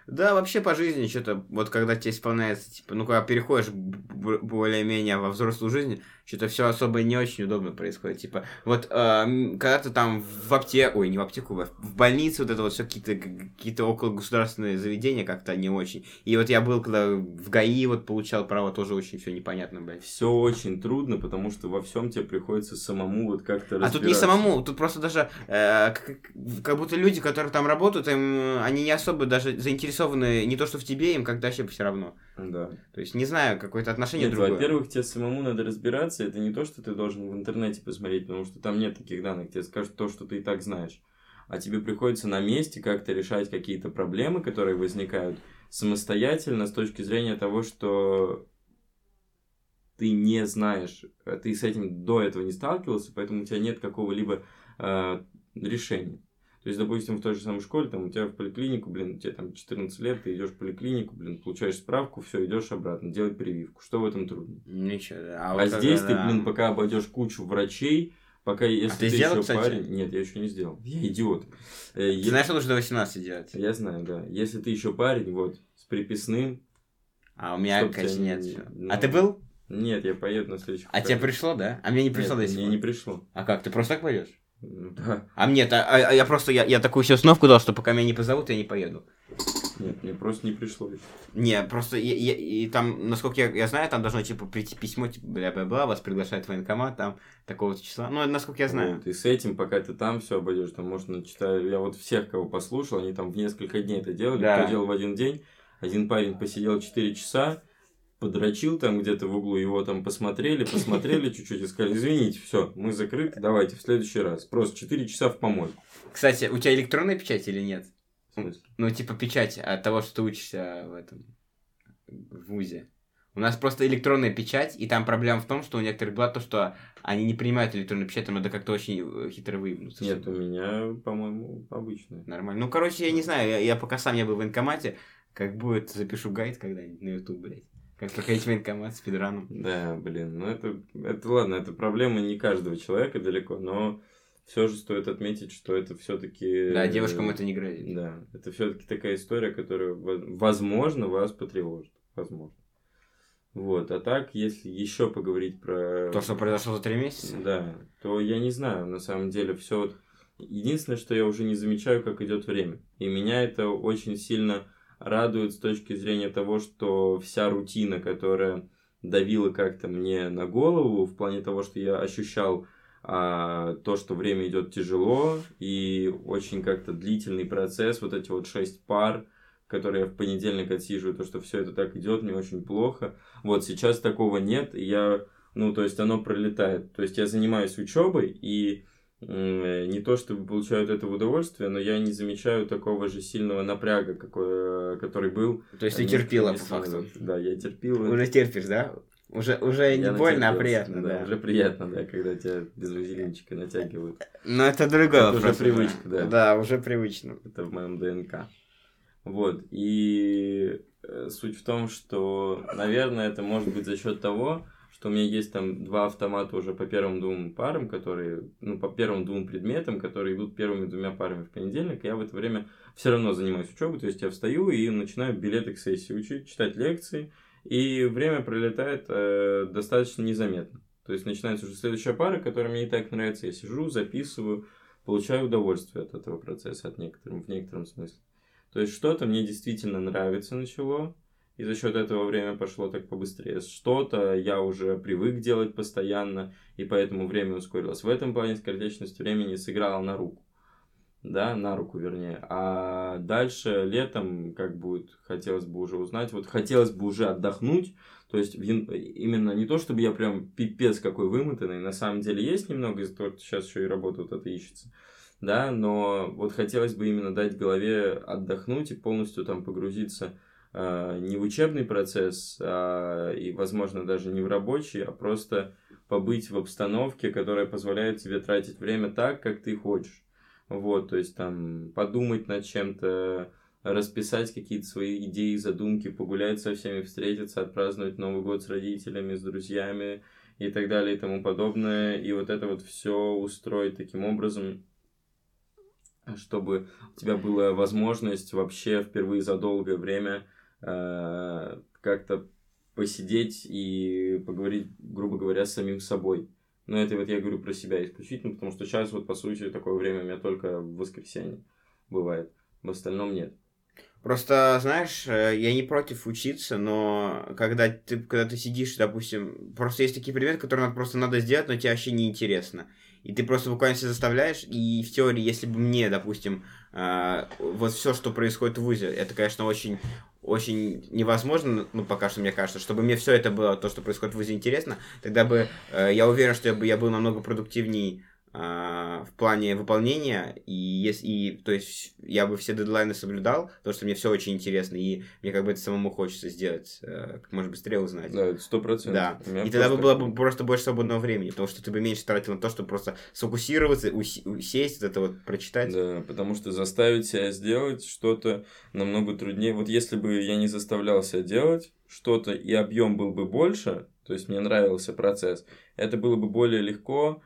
[SPEAKER 2] Да, вообще по жизни что-то, вот когда тебе исполняется, типа, ну, когда переходишь более-менее во взрослую жизнь, что-то все особо не очень удобно происходит. Типа, вот э, когда ты там в аптеку, ой, не в аптеку, в больнице, вот это вот все какие-то какие около государственные заведения как-то не очень. И вот я был, когда в ГАИ вот получал право, тоже очень все непонятно, блядь.
[SPEAKER 1] Все очень трудно, потому что во всем тебе приходится самому вот как-то
[SPEAKER 2] А тут не самому, тут просто даже э, как, как будто люди, которые там работают, им, они не особо даже заинтересованы не то, что в тебе, им как-то вообще все равно.
[SPEAKER 1] Да.
[SPEAKER 2] То есть, не знаю, какое-то отношение Нет, другое.
[SPEAKER 1] Во-первых, тебе самому надо разбираться. Это не то, что ты должен в интернете посмотреть, потому что там нет таких данных. Тебе скажут то, что ты и так знаешь. А тебе приходится на месте как-то решать какие-то проблемы, которые возникают самостоятельно с точки зрения того, что ты не знаешь, ты с этим до этого не сталкивался, поэтому у тебя нет какого-либо э, решения. То есть, допустим, в той же самой школе, там, у тебя в поликлинику, блин, у тебя там 14 лет, ты идешь в поликлинику, блин, получаешь справку, все, идешь обратно, делать прививку. Что в этом трудно?
[SPEAKER 2] Ничего.
[SPEAKER 1] А, а вот здесь да, ты, блин, пока обойдешь кучу врачей, Пока, если
[SPEAKER 2] А ты
[SPEAKER 1] ты,
[SPEAKER 2] сделал,
[SPEAKER 1] еще
[SPEAKER 2] кстати?
[SPEAKER 1] парень... Нет, я еще не сделал. Я идиот. Э,
[SPEAKER 2] Ты
[SPEAKER 1] е-
[SPEAKER 2] знаешь, что нужно до 18 делать?
[SPEAKER 1] Я знаю, да. Если ты еще парень, вот, с приписным...
[SPEAKER 2] А у меня, конечно, нет.
[SPEAKER 1] не- ну,
[SPEAKER 2] А ты был?
[SPEAKER 1] Нет, я поеду на следующий
[SPEAKER 2] А тебе пришло, да? А мне не пришло
[SPEAKER 1] Нет,
[SPEAKER 2] до сих
[SPEAKER 1] мне
[SPEAKER 2] пор.
[SPEAKER 1] не пришло.
[SPEAKER 2] А как, ты просто так пойдешь?
[SPEAKER 1] Да.
[SPEAKER 2] А мне то а, а я просто, я, я такую себе установку дал, что пока меня не позовут, я не поеду.
[SPEAKER 1] Нет, мне просто не пришло.
[SPEAKER 2] Не, просто я, я- и там, насколько я, я знаю, там должно типа прийти письмо, типа, бля-бля-бля, вас приглашает в военкомат, там, такого-то числа. Ну, насколько я знаю.
[SPEAKER 1] Вот, и с этим, пока ты там все обойдешь, там можно читать. Я вот всех, кого послушал, они там в несколько дней это делали.
[SPEAKER 2] Да.
[SPEAKER 1] Кто делал в один день. Один парень посидел 4 часа, подрочил там где-то в углу, его там посмотрели, посмотрели (laughs) чуть-чуть и сказали, извините, все, мы закрыты, давайте в следующий раз. Просто 4 часа в помойку.
[SPEAKER 2] Кстати, у тебя электронная печать или нет? Ну, типа печать от того, что ты учишься в этом, в ВУЗе. У нас просто электронная печать, и там проблема в том, что у некоторых была то, что они не принимают электронную печать, там надо как-то очень э, хитро выебнуться.
[SPEAKER 1] Нет, у меня, по-моему, обычная.
[SPEAKER 2] Нормально. Ну, короче, я не знаю, я, я пока сам не был в военкомате, как будет, запишу гайд когда-нибудь на YouTube, блядь. Как проходить военкомат с пидораном.
[SPEAKER 1] Да, блин, ну это, это ладно, это проблема не каждого человека далеко, но все же стоит отметить, что это все-таки...
[SPEAKER 2] Да, девушкам это не грозит.
[SPEAKER 1] Да, это все-таки такая история, которая, во- возможно, вас потревожит. Возможно. Вот, а так, если еще поговорить про...
[SPEAKER 2] То, что произошло за три месяца?
[SPEAKER 1] Да, то я не знаю, на самом деле, все... Единственное, что я уже не замечаю, как идет время. И меня это очень сильно радует с точки зрения того, что вся рутина, которая давила как-то мне на голову, в плане того, что я ощущал а, то, что время идет тяжело, и очень как-то длительный процесс, вот эти вот шесть пар, которые я в понедельник отсиживаю, то, что все это так идет, мне очень плохо. Вот сейчас такого нет, и я, ну, то есть оно пролетает. То есть я занимаюсь учебой, и не то чтобы получаю от этого удовольствие, но я не замечаю такого же сильного напряга, какой, который был.
[SPEAKER 2] То есть ты
[SPEAKER 1] несколько
[SPEAKER 2] терпила, по факту.
[SPEAKER 1] Да, я терпил.
[SPEAKER 2] Уже терпишь, да? Уже, уже не больно, а приятно, да.
[SPEAKER 1] Уже приятно, да, когда тебя без вазелинчика натягивают.
[SPEAKER 2] Но это другое.
[SPEAKER 1] Это уже привычка, да.
[SPEAKER 2] Да, уже привычно.
[SPEAKER 1] Это в моем ДНК. Вот. И э, суть в том, что, наверное, это может быть за счет того, что у меня есть там два автомата уже по первым двум парам, которые, ну, по первым двум предметам, которые идут первыми двумя парами в понедельник, я в это время все равно занимаюсь учебой, то есть я встаю и начинаю билеты к сессии учить, читать лекции, и время пролетает э, достаточно незаметно. То есть начинается уже следующая пара, которая мне и так нравится, я сижу, записываю, получаю удовольствие от этого процесса, от некоторым, в некотором смысле. То есть что-то мне действительно нравится начало, и за счет этого время пошло так побыстрее. Что-то я уже привык делать постоянно, и поэтому время ускорилось. В этом плане скоротечность времени сыграла на руку. Да, на руку вернее. А дальше летом, как будет, хотелось бы уже узнать. Вот хотелось бы уже отдохнуть. То есть именно не то, чтобы я прям пипец какой вымотанный. На самом деле есть немного из-за того, что сейчас еще и работа вот это ищется да, но вот хотелось бы именно дать голове отдохнуть и полностью там погрузиться не в учебный процесс, а, и, возможно, даже не в рабочий, а просто побыть в обстановке, которая позволяет тебе тратить время так, как ты хочешь. Вот, то есть там подумать над чем-то, расписать какие-то свои идеи, задумки, погулять со всеми, встретиться, отпраздновать Новый год с родителями, с друзьями и так далее и тому подобное. И вот это вот все устроить таким образом, чтобы у тебя была возможность вообще впервые за долгое время как-то посидеть и поговорить, грубо говоря, с самим собой. Но это вот я говорю про себя исключительно, потому что сейчас вот, по сути, такое время у меня только в воскресенье бывает. В остальном нет.
[SPEAKER 2] Просто, знаешь, э, я не против учиться, но когда ты, когда ты сидишь, допустим, просто есть такие предметы, которые надо, просто надо сделать, но тебе вообще не интересно. И ты просто буквально себя заставляешь, и в теории, если бы мне, допустим, э, вот все, что происходит в ВУЗе, это, конечно, очень очень невозможно, ну, пока что мне кажется, чтобы мне все это было, то, что происходит в ВУЗе, интересно, тогда бы, э, я уверен, что я, бы, я был намного продуктивней э, в плане выполнения, и, если, и, то есть, я бы все дедлайны соблюдал, потому что мне все очень интересно, и мне как бы это самому хочется сделать, э, как можно быстрее узнать.
[SPEAKER 1] Да, сто процентов.
[SPEAKER 2] Да. И тогда бы
[SPEAKER 1] просто
[SPEAKER 2] было бы просто больше свободного времени, потому что ты бы меньше тратил на то, чтобы просто сфокусироваться, уси- усесть, вот это вот прочитать.
[SPEAKER 1] Да, потому что заставить себя сделать что-то намного труднее. Вот если бы я не заставлял себя делать что-то, и объем был бы больше, то есть мне нравился процесс, это было бы более легко,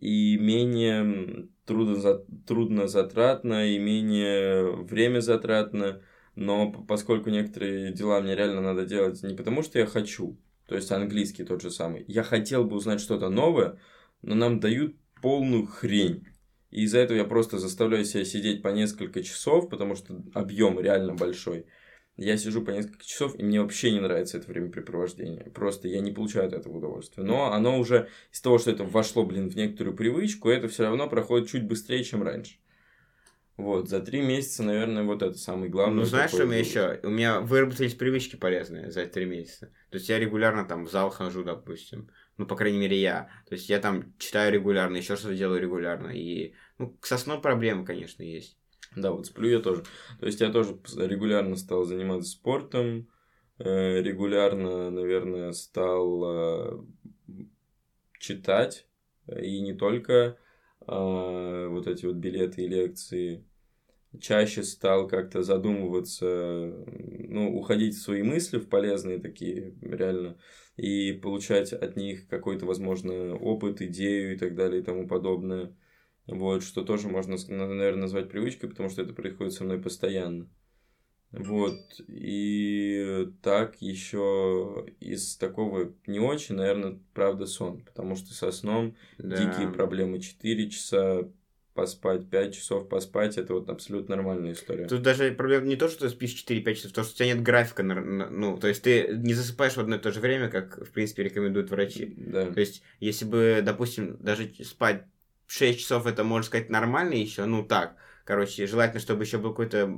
[SPEAKER 1] и менее трудно, трудно затратно, и менее время затратно, но поскольку некоторые дела мне реально надо делать не потому, что я хочу, то есть английский тот же самый, я хотел бы узнать что-то новое, но нам дают полную хрень. И из-за этого я просто заставляю себя сидеть по несколько часов, потому что объем реально большой. Я сижу по несколько часов, и мне вообще не нравится это времяпрепровождение. Просто я не получаю от этого удовольствия. Но оно уже из того, что это вошло, блин, в некоторую привычку, это все равно проходит чуть быстрее, чем раньше. Вот, за три месяца, наверное, вот это самый главный.
[SPEAKER 2] Ну, знаешь, что у меня еще? У меня выработались привычки полезные за три месяца. То есть я регулярно там в зал хожу, допустим. Ну, по крайней мере, я. То есть я там читаю регулярно, еще что-то делаю регулярно. И, ну, со сном проблемы, конечно, есть.
[SPEAKER 1] Да, вот сплю я тоже. То есть я тоже регулярно стал заниматься спортом, э, регулярно, наверное, стал э, читать, и не только а, вот эти вот билеты и лекции. Чаще стал как-то задумываться, ну, уходить в свои мысли, в полезные такие, реально, и получать от них какой-то, возможно, опыт, идею и так далее и тому подобное. Вот, что тоже можно, наверное, назвать привычкой, потому что это происходит со мной постоянно. Вот, и так еще из такого не очень, наверное, правда сон, потому что со сном да. дикие проблемы 4 часа поспать, 5 часов поспать, это вот абсолютно нормальная история.
[SPEAKER 2] Тут даже проблема не то, что ты спишь 4-5 часов, то, что у тебя нет графика, ну, то есть ты не засыпаешь в одно и то же время, как, в принципе, рекомендуют врачи. Да. То есть, если бы, допустим, даже спать 6 часов это, можно сказать, нормально еще, ну так. Короче, желательно, чтобы еще был какой-то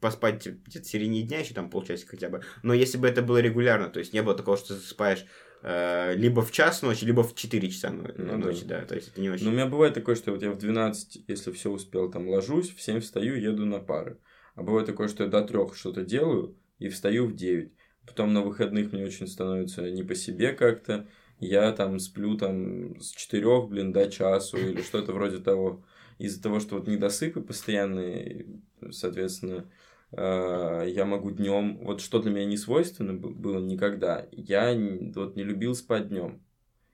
[SPEAKER 2] поспать где-то в середине дня, еще там полчасика хотя бы. Но если бы это было регулярно, то есть не было такого, что ты засыпаешь э, либо в час ночи, либо в 4 часа ну, ночи, да. да, то есть это не очень...
[SPEAKER 1] Ну, у меня бывает такое, что вот я в 12, если все успел, там ложусь, в 7 встаю, еду на пары. А бывает такое, что я до 3 что-то делаю и встаю в 9. Потом на выходных мне очень становится не по себе как-то я там сплю там с четырех, блин, до часу или что-то вроде того. Из-за того, что вот недосыпы постоянные, соответственно, э, я могу днем, вот что для меня не свойственно было никогда, я вот не любил спать днем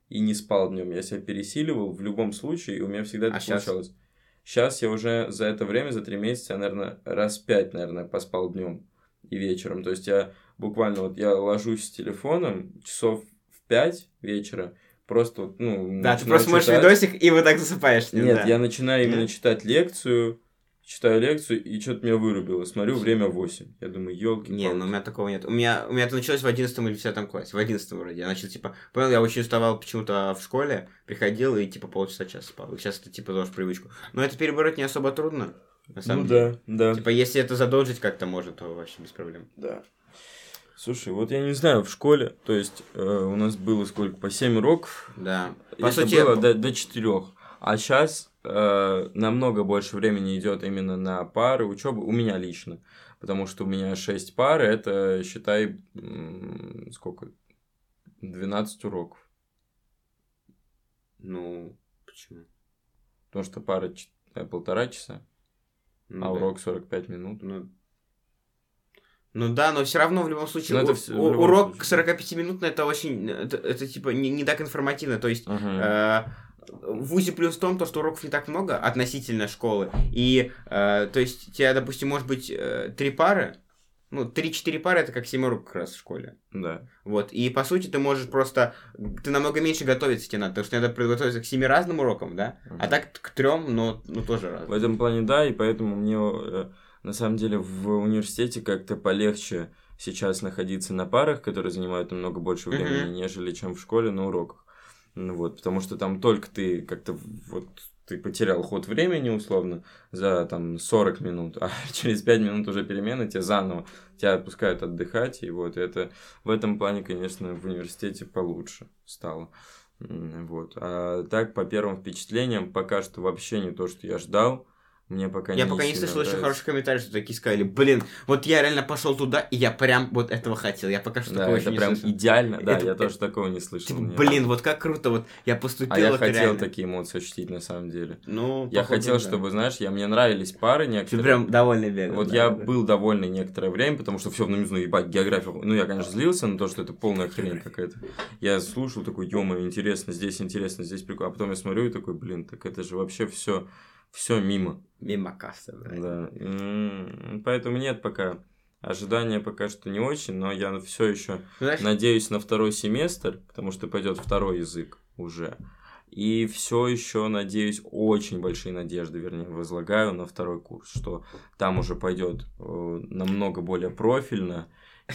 [SPEAKER 1] и не спал днем. Я себя пересиливал в любом случае, и у меня всегда это а получалось. Сейчас? сейчас я уже за это время, за три месяца, я, наверное, раз пять, наверное, поспал днем и вечером. То есть я буквально вот я ложусь с телефоном часов 5 вечера, просто, ну...
[SPEAKER 2] Да, ты просто смотришь видосик, и вот так засыпаешь.
[SPEAKER 1] Нет, да. я начинаю именно читать лекцию, читаю лекцию, и что-то меня вырубило. Смотрю, время 8. Я думаю, елки
[SPEAKER 2] Не, ну у меня такого нет. У меня, у меня это началось в 11 или 10 классе. В 11 вроде. Я начал, типа, понял, я очень уставал почему-то в школе, приходил и, типа, полчаса час спал. И сейчас это, типа, тоже привычку. Но это перебороть не особо трудно. На самом ну деле. да, да. Типа, если это задолжить как-то может, то вообще без проблем.
[SPEAKER 1] Да. Слушай, вот я не знаю, в школе, то есть э, у нас было сколько, по 7 уроков?
[SPEAKER 2] Да.
[SPEAKER 1] По это сути... было до, до 4. А сейчас э, намного больше времени идет именно на пары учебы, у меня лично. Потому что у меня 6 пар, это, считай, сколько? 12 уроков.
[SPEAKER 2] Ну, почему?
[SPEAKER 1] Потому что пара э, полтора часа, ну, а да. урок 45 минут.
[SPEAKER 2] Ну, ну да, но все равно в любом случае у, все, у, урок 45-минутный это очень, это, это типа не, не так информативно, то есть uh-huh. э, в ВУЗе плюс в том, то, что уроков не так много относительно школы, и э, то есть у тебя, допустим, может быть э, три пары, ну, 3-4 пары это как 7 уроков как раз в школе.
[SPEAKER 1] Да.
[SPEAKER 2] Вот. И по сути ты можешь просто. Ты намного меньше готовиться тебе надо, потому что надо подготовиться к 7 разным урокам, да? Uh-huh. А так к трем, но ну, тоже раз.
[SPEAKER 1] В этом плане да, и поэтому мне э, на самом деле в университете как-то полегче сейчас находиться на парах, которые занимают намного больше времени, mm-hmm. нежели чем в школе на уроках. Ну вот, потому что там только ты как-то вот ты потерял ход времени условно за там 40 минут, а (laughs) через 5 минут уже перемены, тебя заново тебя отпускают отдыхать, и вот это в этом плане, конечно, в университете получше стало. Вот. А так, по первым впечатлениям, пока что вообще не то, что я ждал мне пока
[SPEAKER 2] Я
[SPEAKER 1] не
[SPEAKER 2] пока не слышал еще хороших комментариев, что такие сказали, блин, вот я реально пошел туда, и я прям вот этого хотел. Я пока что
[SPEAKER 1] Да,
[SPEAKER 2] такого
[SPEAKER 1] это
[SPEAKER 2] еще не
[SPEAKER 1] прям
[SPEAKER 2] слышал.
[SPEAKER 1] идеально, да,
[SPEAKER 2] Это-
[SPEAKER 1] я
[SPEAKER 2] это-
[SPEAKER 1] тоже такого не слышал.
[SPEAKER 2] Типа, блин, вот как круто, вот я поступил,
[SPEAKER 1] А я хотел
[SPEAKER 2] реально.
[SPEAKER 1] такие эмоции ощутить на самом деле.
[SPEAKER 2] Ну,
[SPEAKER 1] Я
[SPEAKER 2] походу,
[SPEAKER 1] хотел,
[SPEAKER 2] да.
[SPEAKER 1] чтобы, знаешь, я, мне нравились пары
[SPEAKER 2] Ты
[SPEAKER 1] некоторые.
[SPEAKER 2] прям довольный бегал.
[SPEAKER 1] Вот
[SPEAKER 2] да,
[SPEAKER 1] я
[SPEAKER 2] да.
[SPEAKER 1] был довольный некоторое время, потому что все в ну, ебать, география. Ну, я, конечно, злился на то, что это полная хрень какая-то. Я слушал такой, ё интересно, здесь интересно, здесь прикольно. А потом я смотрю и такой, блин, так это же вообще все все мимо.
[SPEAKER 2] Мимо кассы, блядь.
[SPEAKER 1] Да. М, Поэтому нет пока. Ожидания пока что не очень, но я все еще
[SPEAKER 2] Ну, знаешь,
[SPEAKER 1] надеюсь на второй семестр, потому что пойдет второй язык уже. И все еще надеюсь, очень большие надежды, вернее, возлагаю на второй курс, что там уже пойдет э, намного более профильно,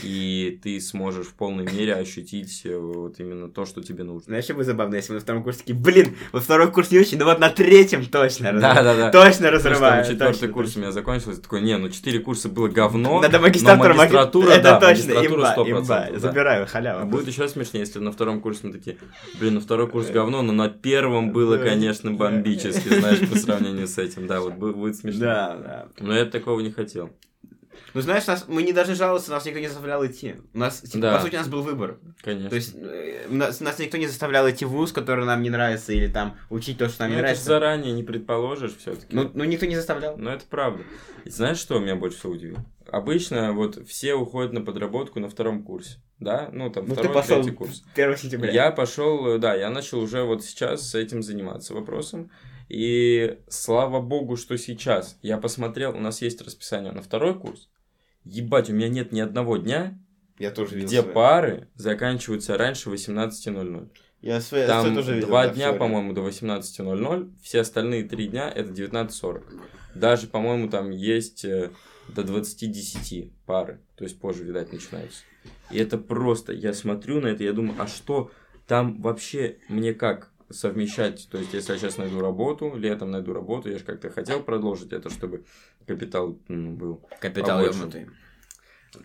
[SPEAKER 1] и ты сможешь в полной мере ощутить э, вот именно то, что тебе нужно.
[SPEAKER 2] знаешь, что бы забавно, если мы на втором курсе такие, блин, вот второй курс не очень, но вот на третьем точно разрываю.
[SPEAKER 1] Да, да, да.
[SPEAKER 2] Точно разрываю.
[SPEAKER 1] четвертый
[SPEAKER 2] точно,
[SPEAKER 1] курс у меня закончился, такой, не, ну четыре курса было говно,
[SPEAKER 2] Надо
[SPEAKER 1] но
[SPEAKER 2] магистратура, маги-
[SPEAKER 1] магистратура,
[SPEAKER 2] это точно,
[SPEAKER 1] магистратура
[SPEAKER 2] имба,
[SPEAKER 1] 100%,
[SPEAKER 2] имба.
[SPEAKER 1] да.
[SPEAKER 2] Забираю, халява.
[SPEAKER 1] Будет еще смешнее, если на втором курсе мы такие, блин, на второй курс говно, но на первом было, конечно, бомбически, знаешь, по сравнению с этим. Да, вот бу- будет смешно.
[SPEAKER 2] Да, да.
[SPEAKER 1] Но я такого не хотел.
[SPEAKER 2] Ну, знаешь, нас, мы не даже жаловались, нас никто не заставлял идти. У нас, типа,
[SPEAKER 1] Да.
[SPEAKER 2] по сути, у нас был выбор.
[SPEAKER 1] Конечно.
[SPEAKER 2] То есть, э, нас, нас никто не заставлял идти в вуз, который нам не нравится, или там учить то, что нам
[SPEAKER 1] Ну,
[SPEAKER 2] не нравится.
[SPEAKER 1] заранее не предположишь все-таки.
[SPEAKER 2] Ну, ну, никто не заставлял.
[SPEAKER 1] Но это правда. И знаешь, что меня больше всего удивило? Обычно вот все уходят на подработку на втором курсе, да? Ну, там,
[SPEAKER 2] Ну, ты
[SPEAKER 1] второй,
[SPEAKER 2] пошел
[SPEAKER 1] третий курс.
[SPEAKER 2] 1 сентября.
[SPEAKER 1] Я пошел, да, я начал уже вот сейчас с этим заниматься вопросом. И слава богу, что сейчас. Я посмотрел, у нас есть расписание на второй курс. Ебать, у меня нет ни одного дня,
[SPEAKER 2] Я тоже видел
[SPEAKER 1] где
[SPEAKER 2] свои.
[SPEAKER 1] пары заканчиваются раньше 18.00.
[SPEAKER 2] Я свои,
[SPEAKER 1] Там
[SPEAKER 2] свои тоже видел,
[SPEAKER 1] два
[SPEAKER 2] да,
[SPEAKER 1] дня, по-моему, до 18.00, все остальные три дня это 19.40. Даже, по-моему, там есть э, до 20.10 пары, то есть позже, видать, начинаются. И это просто, я смотрю на это, я думаю, а что там вообще мне как совмещать, то есть если я сейчас найду работу, летом найду работу, я же как-то хотел продолжить это, чтобы капитал ну, был.
[SPEAKER 2] Капитал ёбнутый.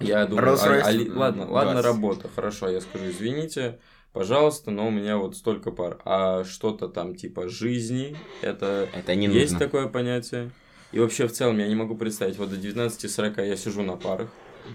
[SPEAKER 1] Я думаю, а- а
[SPEAKER 2] м,
[SPEAKER 1] ладно, ладно,
[SPEAKER 2] 20.
[SPEAKER 1] работа, хорошо, я скажу, извините, пожалуйста, но у меня вот столько пар. А что-то там типа жизни, это
[SPEAKER 2] Это не
[SPEAKER 1] есть
[SPEAKER 2] нужно.
[SPEAKER 1] такое понятие? И вообще в целом я не могу представить, вот до 19-40 я сижу на парах,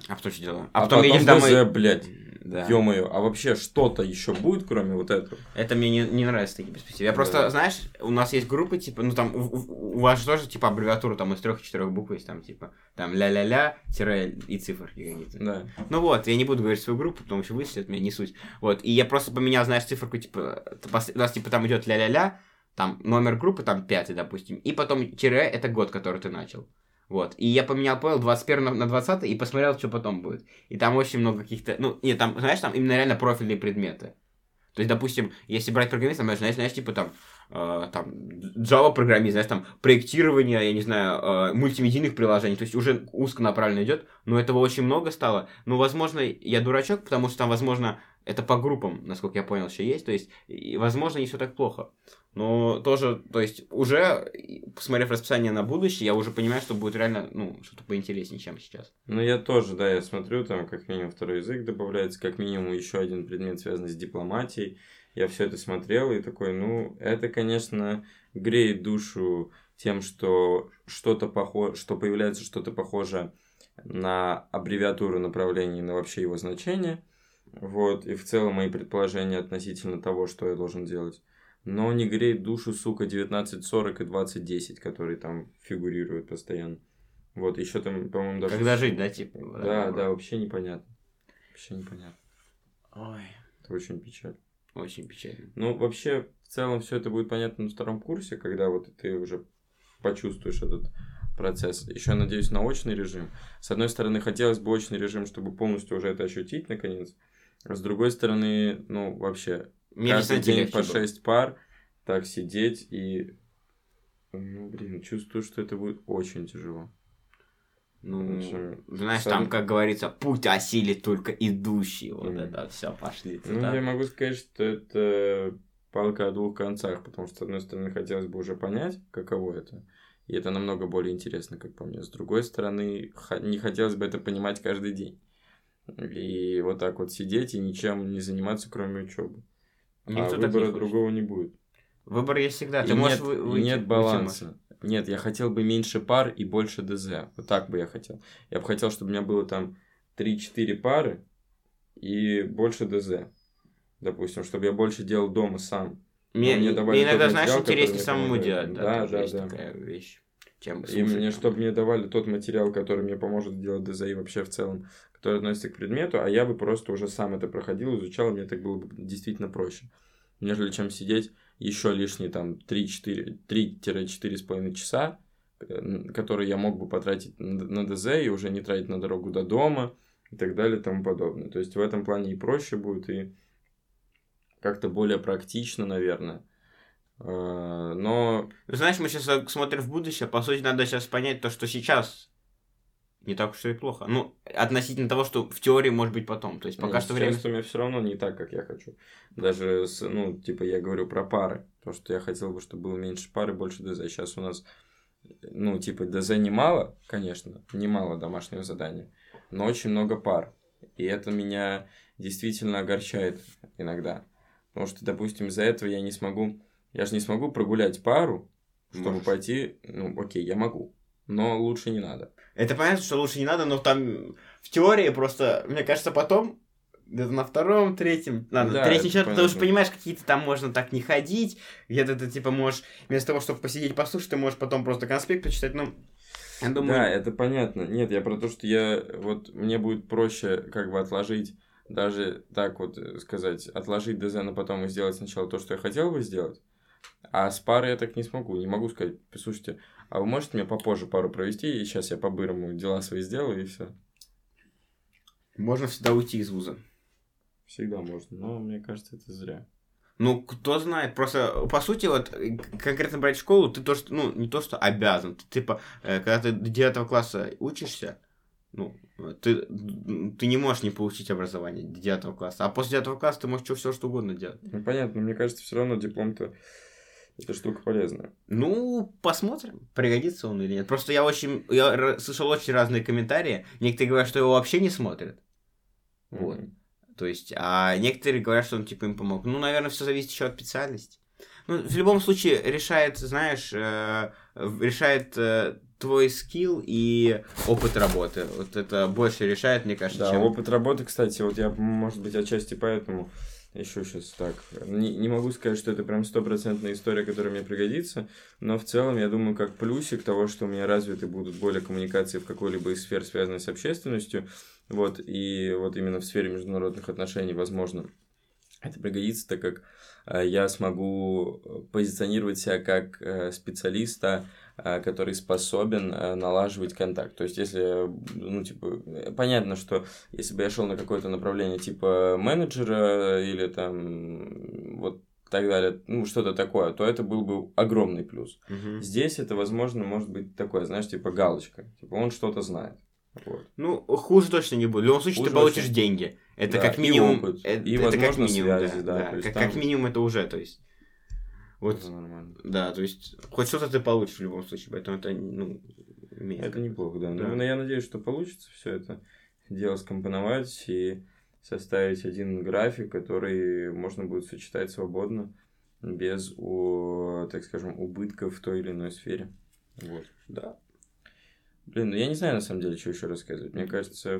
[SPEAKER 2] А потом что делаем?
[SPEAKER 1] а,
[SPEAKER 2] А, потом, едешь
[SPEAKER 1] ГЗ,
[SPEAKER 2] домой.
[SPEAKER 1] блядь,
[SPEAKER 2] Да.
[SPEAKER 1] ё-моё, а вообще что-то еще будет, кроме вот этого?
[SPEAKER 2] Это мне не, не нравятся такие перспективы. Я просто,
[SPEAKER 1] Да.
[SPEAKER 2] знаешь, у нас есть группы, типа, ну там, у, у- вас же тоже, типа, аббревиатура там из трех-четырех букв есть, там, типа, там, ля-ля-ля, тире и циферки какие-то.
[SPEAKER 1] Да.
[SPEAKER 2] Ну вот, я не буду говорить свою группу, потому что вычислят меня, не суть. Вот, и я просто поменял, знаешь, циферку, типа, у нас, типа, там идет ля-ля-ля, там номер группы, там, пятый, допустим, и потом тире это год, который ты начал. Вот. И я поменял понял 21 на, на 20 и посмотрел, что потом будет. И там очень много каких-то. Ну, нет, там, знаешь, там именно реально профильные предметы. То есть, допустим, если брать программиста, знаешь, знаешь, типа там, э, там Java программист, знаешь, там проектирование, я не знаю, э, мультимедийных приложений, то есть уже узконаправленно идет, но этого очень много стало. Ну, возможно, я дурачок, потому что там, возможно, это по группам, насколько я понял, еще есть, то есть, и, возможно, не все так плохо. Но тоже, то есть, уже, посмотрев расписание на будущее, я уже понимаю, что будет реально, ну, что-то поинтереснее, чем сейчас.
[SPEAKER 1] Ну, я тоже, да, я смотрю, там как минимум второй язык добавляется, как минимум еще один предмет, связанный с дипломатией. Я все это смотрел и такой, ну, это, конечно, греет душу тем, что что-то похоже, что появляется что-то похожее на аббревиатуру направления, на вообще его значение. Вот, и в целом мои предположения относительно того, что я должен делать. Но не греет душу, сука, 19.40 и 20.10, которые там фигурируют постоянно. Вот, еще там, по-моему, даже...
[SPEAKER 2] Когда жить, да, типа?
[SPEAKER 1] Да, да, вообще непонятно. Вообще непонятно.
[SPEAKER 2] Ой,
[SPEAKER 1] Это очень печально.
[SPEAKER 2] очень печально.
[SPEAKER 1] Ну, вообще, в целом, все это будет понятно на втором курсе, когда вот ты уже почувствуешь этот процесс. Еще, надеюсь, на очный режим. С одной стороны, хотелось бы очный режим, чтобы полностью уже это ощутить, наконец. А с другой стороны, ну, вообще,
[SPEAKER 2] Мне
[SPEAKER 1] каждый день по
[SPEAKER 2] было.
[SPEAKER 1] 6 пар, так сидеть и... Ну, блин, чувствую, что это будет очень тяжело.
[SPEAKER 2] Ну,
[SPEAKER 1] Очень.
[SPEAKER 2] знаешь,
[SPEAKER 1] Сам-
[SPEAKER 2] там, как говорится, путь осилит только идущий. Вот
[SPEAKER 1] Мгм.
[SPEAKER 2] это все, пошли.
[SPEAKER 1] Ну,
[SPEAKER 2] цитаты.
[SPEAKER 1] я могу сказать, что это палка о двух концах, потому что, с одной стороны, хотелось бы уже понять, каково это, и это намного более интересно, как по мне. С другой стороны, не хотелось бы это понимать каждый день. И вот так вот сидеть и ничем не заниматься, кроме учебы.
[SPEAKER 2] Никто
[SPEAKER 1] а
[SPEAKER 2] так не
[SPEAKER 1] выбора
[SPEAKER 2] хочет.
[SPEAKER 1] другого не будет.
[SPEAKER 2] Выбор есть всегда.
[SPEAKER 1] И
[SPEAKER 2] Ты можешь
[SPEAKER 1] нет,
[SPEAKER 2] вы-
[SPEAKER 1] и
[SPEAKER 2] выйти-
[SPEAKER 1] нет баланса. Нет, я хотел бы меньше пар и больше ДЗ. Вот так бы я хотел. Я бы хотел, чтобы у меня было там 3-4 пары и больше ДЗ. Допустим, чтобы я больше делал дома сам.
[SPEAKER 2] Мне,
[SPEAKER 1] мне
[SPEAKER 2] мне иногда, знаешь, интереснее самому делать. Да,
[SPEAKER 1] Да, да,
[SPEAKER 2] есть
[SPEAKER 1] да.
[SPEAKER 2] такая вещь. Чем
[SPEAKER 1] И
[SPEAKER 2] слушать
[SPEAKER 1] мне,
[SPEAKER 2] там.
[SPEAKER 1] чтобы мне давали тот материал, который мне поможет сделать ДЗ и вообще в целом, который относится к предмету, а я бы просто уже сам это проходил, изучал, и мне так было бы действительно проще. Нежели чем сидеть еще лишние там 3-4, 3-4,5 часа, э, которые я мог бы потратить на на ДЗ и уже не тратить на дорогу до дома и так далее и тому подобное. То есть в этом плане и проще будет, и как-то более практично, наверное. Э, Но
[SPEAKER 2] Ну, Знаешь, мы сейчас смотрим в будущее, по сути, надо сейчас понять то, что сейчас не так уж и плохо. Ну, относительно того, что в теории может быть потом. То есть пока
[SPEAKER 1] Нет,
[SPEAKER 2] что время...
[SPEAKER 1] у меня все равно не так, как я хочу. Даже, с, ну, типа, я говорю про пары. То, что я хотел бы, чтобы было меньше пары, больше ДЗ. Сейчас у нас, ну, типа, ДЗ немало, конечно, немало домашнего задания, но очень много пар. И это меня действительно огорчает иногда. Потому что, допустим, из-за этого я не смогу... Я же не смогу прогулять пару, чтобы
[SPEAKER 2] Можешь.
[SPEAKER 1] пойти... Ну, окей, я могу. Но лучше не надо.
[SPEAKER 2] Это понятно, что лучше не надо, но там в теории просто, мне кажется, потом где-то на втором, третьем, ладно,
[SPEAKER 1] Да,
[SPEAKER 2] третий счет, уже
[SPEAKER 1] понятно.
[SPEAKER 2] понимаешь, какие-то там можно так не ходить, где-то ты типа можешь, вместо того, чтобы посидеть послушать, ты можешь потом просто конспект почитать, ну, я думаю...
[SPEAKER 1] Да, это понятно. Нет, я про то, что я вот мне будет проще как бы отложить, даже так вот э, сказать, отложить ДЗ на потом и сделать сначала то, что я хотел бы сделать. А с парой я так не смогу. Не могу сказать, слушайте, а вы можете мне попозже пару провести, и сейчас я по-бырому дела свои сделаю, и все.
[SPEAKER 2] Можно всегда уйти из вуза.
[SPEAKER 1] Всегда можно. Но мне кажется, это зря.
[SPEAKER 2] Ну, кто знает, просто, по сути, вот, конкретно брать школу, ты то, что, ну, не то, что обязан, ты, типа, э, когда ты до 9 класса учишься, ну, ты, ты не можешь не получить образование до 9 класса, а после 9 класса ты можешь все что угодно делать.
[SPEAKER 1] Ну, понятно, но мне кажется, все равно диплом-то это штука полезная.
[SPEAKER 2] Ну, посмотрим, пригодится он или нет. Просто я очень, я слышал очень разные комментарии, некоторые говорят, что его вообще не смотрят, Вот.
[SPEAKER 1] Мгм.
[SPEAKER 2] То есть, а некоторые говорят, что он типа им помог. Ну, наверное, все зависит еще от специальности. Ну, в любом случае, решает, знаешь, э, решает э, твой скилл и опыт работы. Вот это больше решает, мне кажется,
[SPEAKER 1] Да,
[SPEAKER 2] чем...
[SPEAKER 1] опыт работы, кстати, вот я, может быть, отчасти поэтому еще сейчас так. Не, не могу сказать, что это прям стопроцентная история, которая мне пригодится, но в целом, я думаю, как плюсик того, что у меня развиты будут более коммуникации в какой-либо из сфер, связанной с общественностью, вот, и вот именно в сфере международных отношений, возможно, это пригодится, так как э, я смогу позиционировать себя как э, специалиста, который способен э, налаживать контакт. То есть, если, ну, типа, э, понятно, что если бы я шел на какое-то направление типа менеджера или там вот так далее, ну, что-то такое, то это был бы огромный плюс.
[SPEAKER 2] Мгм.
[SPEAKER 1] Здесь это, возможно, может быть такое, знаешь, типа галочка. Типа он что-то знает. Вот.
[SPEAKER 2] Ну, хуже точно не будет. В любом случае,
[SPEAKER 1] Хуже
[SPEAKER 2] ты получишь
[SPEAKER 1] точно.
[SPEAKER 2] деньги. Это
[SPEAKER 1] Да,
[SPEAKER 2] как
[SPEAKER 1] и
[SPEAKER 2] минимум...
[SPEAKER 1] опыт,
[SPEAKER 2] это,
[SPEAKER 1] и,
[SPEAKER 2] это
[SPEAKER 1] возможно,
[SPEAKER 2] как минимум,
[SPEAKER 1] связи, да,
[SPEAKER 2] да.
[SPEAKER 1] есть
[SPEAKER 2] как,
[SPEAKER 1] там-
[SPEAKER 2] как минимум это уже, то есть... Вот,
[SPEAKER 1] Это нормально.
[SPEAKER 2] да, то есть, хоть что-то ты получишь в любом случае, поэтому это, ну, имеет
[SPEAKER 1] Это неплохо, да.
[SPEAKER 2] Да.
[SPEAKER 1] Ну, но я надеюсь, что получится все это дело скомпоновать и составить один график, который можно будет сочетать свободно, без, у, так скажем, убытков в той или иной сфере. Вот.
[SPEAKER 2] Да.
[SPEAKER 1] Блин, ну я не знаю на самом деле, что еще рассказывать. Мне кажется, все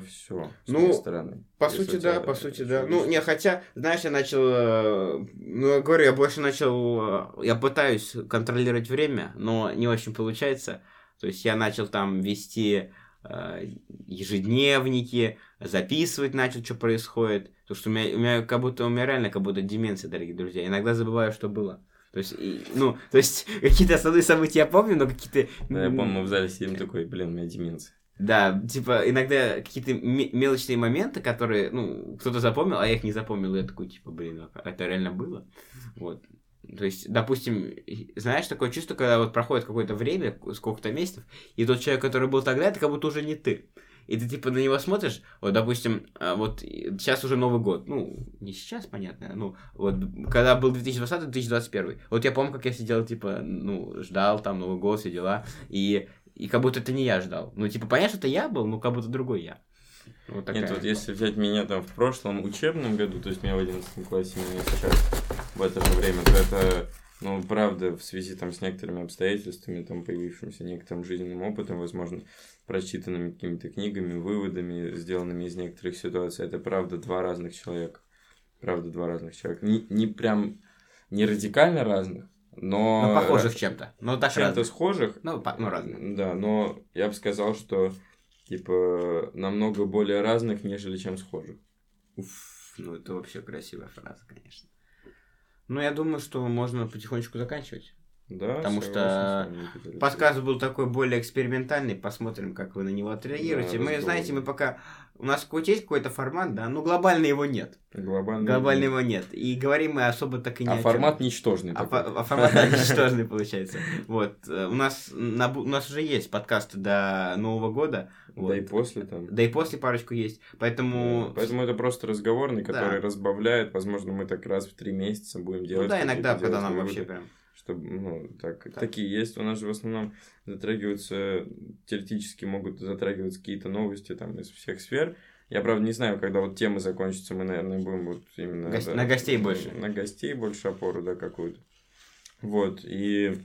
[SPEAKER 1] с
[SPEAKER 2] Ну,
[SPEAKER 1] моей стороны.
[SPEAKER 2] По
[SPEAKER 1] Если
[SPEAKER 2] сути, да, по сути, да. Ну, не, хотя, знаешь, я начал, э, ну, я говорю, я больше начал, э, я пытаюсь контролировать время, но не очень получается. То есть я начал там вести э, ежедневники, записывать начал, что происходит. Потому что у меня, у меня как будто, у меня реально как будто деменция, дорогие друзья. Иногда забываю, что было. То есть, и- ну, то есть, (laughs) какие-то основные события я помню, но какие-то...
[SPEAKER 1] Да, я помню, мы в зале сидим такой, блин, у меня деменция.
[SPEAKER 2] Да, типа, иногда какие-то ме- мелочные моменты, которые, ну, кто-то запомнил, а я их не запомнил, и я такой, типа, блин, а это реально было? Вот. То есть, допустим, знаешь, такое чувство, когда вот проходит какое-то время, сколько-то месяцев, и тот человек, который был тогда, это как будто уже не ты. И ты, типа, на него смотришь, вот, допустим, а, вот сейчас уже Новый год, ну, не сейчас, понятно, ну, вот, когда был 2020-2021, вот я помню, как я сидел, типа, ну, ждал там Новый год, все дела, и и как будто это не я ждал. Ну, типа, понятно, что это я был, но как будто другой я. Вот такая.
[SPEAKER 1] Нет, вот если взять меня там в прошлом учебном году, то есть меня в 11 классе, меня сейчас в это же время, то это Но, правда, в связи там с некоторыми обстоятельствами, там появившимся некоторым жизненным опытом, возможно, прочитанными какими-то книгами, выводами, сделанными из некоторых ситуаций, это, правда, два разных человека. Правда, два разных человека. Не, не прям, не радикально разных, но...
[SPEAKER 2] Но похожих чем-то. Ну, так
[SPEAKER 1] Чем-то
[SPEAKER 2] разных.
[SPEAKER 1] схожих.
[SPEAKER 2] Ну, по- ну, разных.
[SPEAKER 1] Да, но я бы сказал, что, типа, намного более разных, нежели чем схожих.
[SPEAKER 2] Уф, ну это вообще красивая фраза, конечно. Ну, я думаю, что можно потихонечку заканчивать.
[SPEAKER 1] Да,
[SPEAKER 2] Потому что. Подкаст был такой более экспериментальный, посмотрим, как вы на него отреагируете.
[SPEAKER 1] Да,
[SPEAKER 2] мы,
[SPEAKER 1] разговор.
[SPEAKER 2] знаете, мы пока... У нас какой-то есть какой-то формат, да, но глобально его нет.
[SPEAKER 1] Глобально.
[SPEAKER 2] Глобально его нет. И говорим мы особо так и не
[SPEAKER 1] А
[SPEAKER 2] о
[SPEAKER 1] формат ничтожный
[SPEAKER 2] А,
[SPEAKER 1] такой.
[SPEAKER 2] а формат (laughs) ничтожный получается. Вот. У нас, на у нас уже есть подкасты до Нового года. Вот.
[SPEAKER 1] Да и после там.
[SPEAKER 2] Да и после парочку есть. Поэтому...
[SPEAKER 1] Да, Поэтому это просто разговорный, который
[SPEAKER 2] Да.
[SPEAKER 1] разбавляет. Возможно, мы так раз в три месяца будем делать.
[SPEAKER 2] Ну да, иногда, когда нам
[SPEAKER 1] выводы,
[SPEAKER 2] вообще прям...
[SPEAKER 1] Чтобы, ну, так,
[SPEAKER 2] Так.
[SPEAKER 1] такие есть. У нас же в основном затрагиваются, теоретически могут затрагиваться какие-то новости там из всех сфер. Я, правда, не знаю, когда вот темы закончатся, мы, наверное, будем вот именно...
[SPEAKER 2] Гос-
[SPEAKER 1] да,
[SPEAKER 2] на гостей больше.
[SPEAKER 1] На гостей больше опору, да, какую-то. Вот, и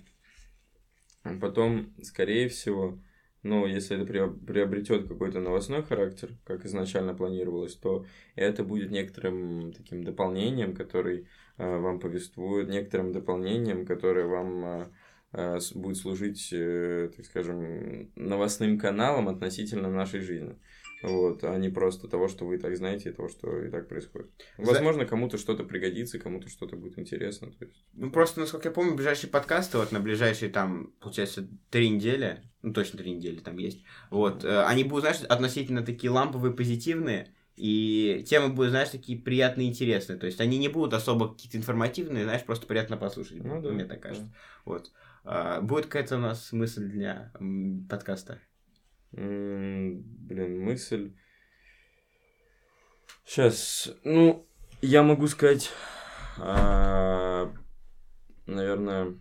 [SPEAKER 1] потом, скорее всего, ну, если это приоб- приобретет какой-то новостной характер, как изначально планировалось, то это будет некоторым таким дополнением, который вам повествует, некоторым дополнением, которое вам э, э, будет служить, э, так скажем, новостным каналом относительно нашей жизни. Вот, а не просто того, что вы и так знаете, и того, что и так происходит. Возможно, кому-то что-то пригодится, кому-то что-то будет интересно. То есть...
[SPEAKER 2] Ну, просто, насколько я помню, ближайшие подкасты, вот на ближайшие там, получается, три недели, ну, точно три недели там есть, вот, э, они будут, знаешь, относительно такие ламповые, позитивные, и темы будут, знаешь, такие приятные, интересные. То есть они не будут особо какие-то информативные, знаешь, просто приятно послушать.
[SPEAKER 1] Ну да,
[SPEAKER 2] мне так кажется. Вот. А, будет какая-то у нас мысль для подкаста?
[SPEAKER 1] Блин, мысль. Сейчас, ну, я могу сказать, а, наверное,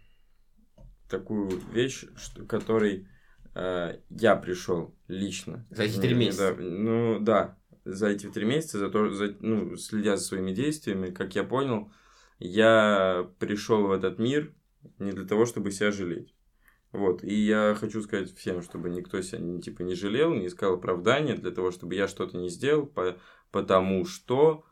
[SPEAKER 1] такую вещь, что, которой а, я пришел лично.
[SPEAKER 2] За эти три месяца?
[SPEAKER 1] да, ну, да, за эти три месяца, за то, за, ну, следя за своими действиями, как я понял, я пришел в этот мир не для того, чтобы себя жалеть. Вот, и я хочу сказать всем, чтобы никто себя не, типа, не жалел, не искал оправдания для того, чтобы я что-то не сделал, по, потому что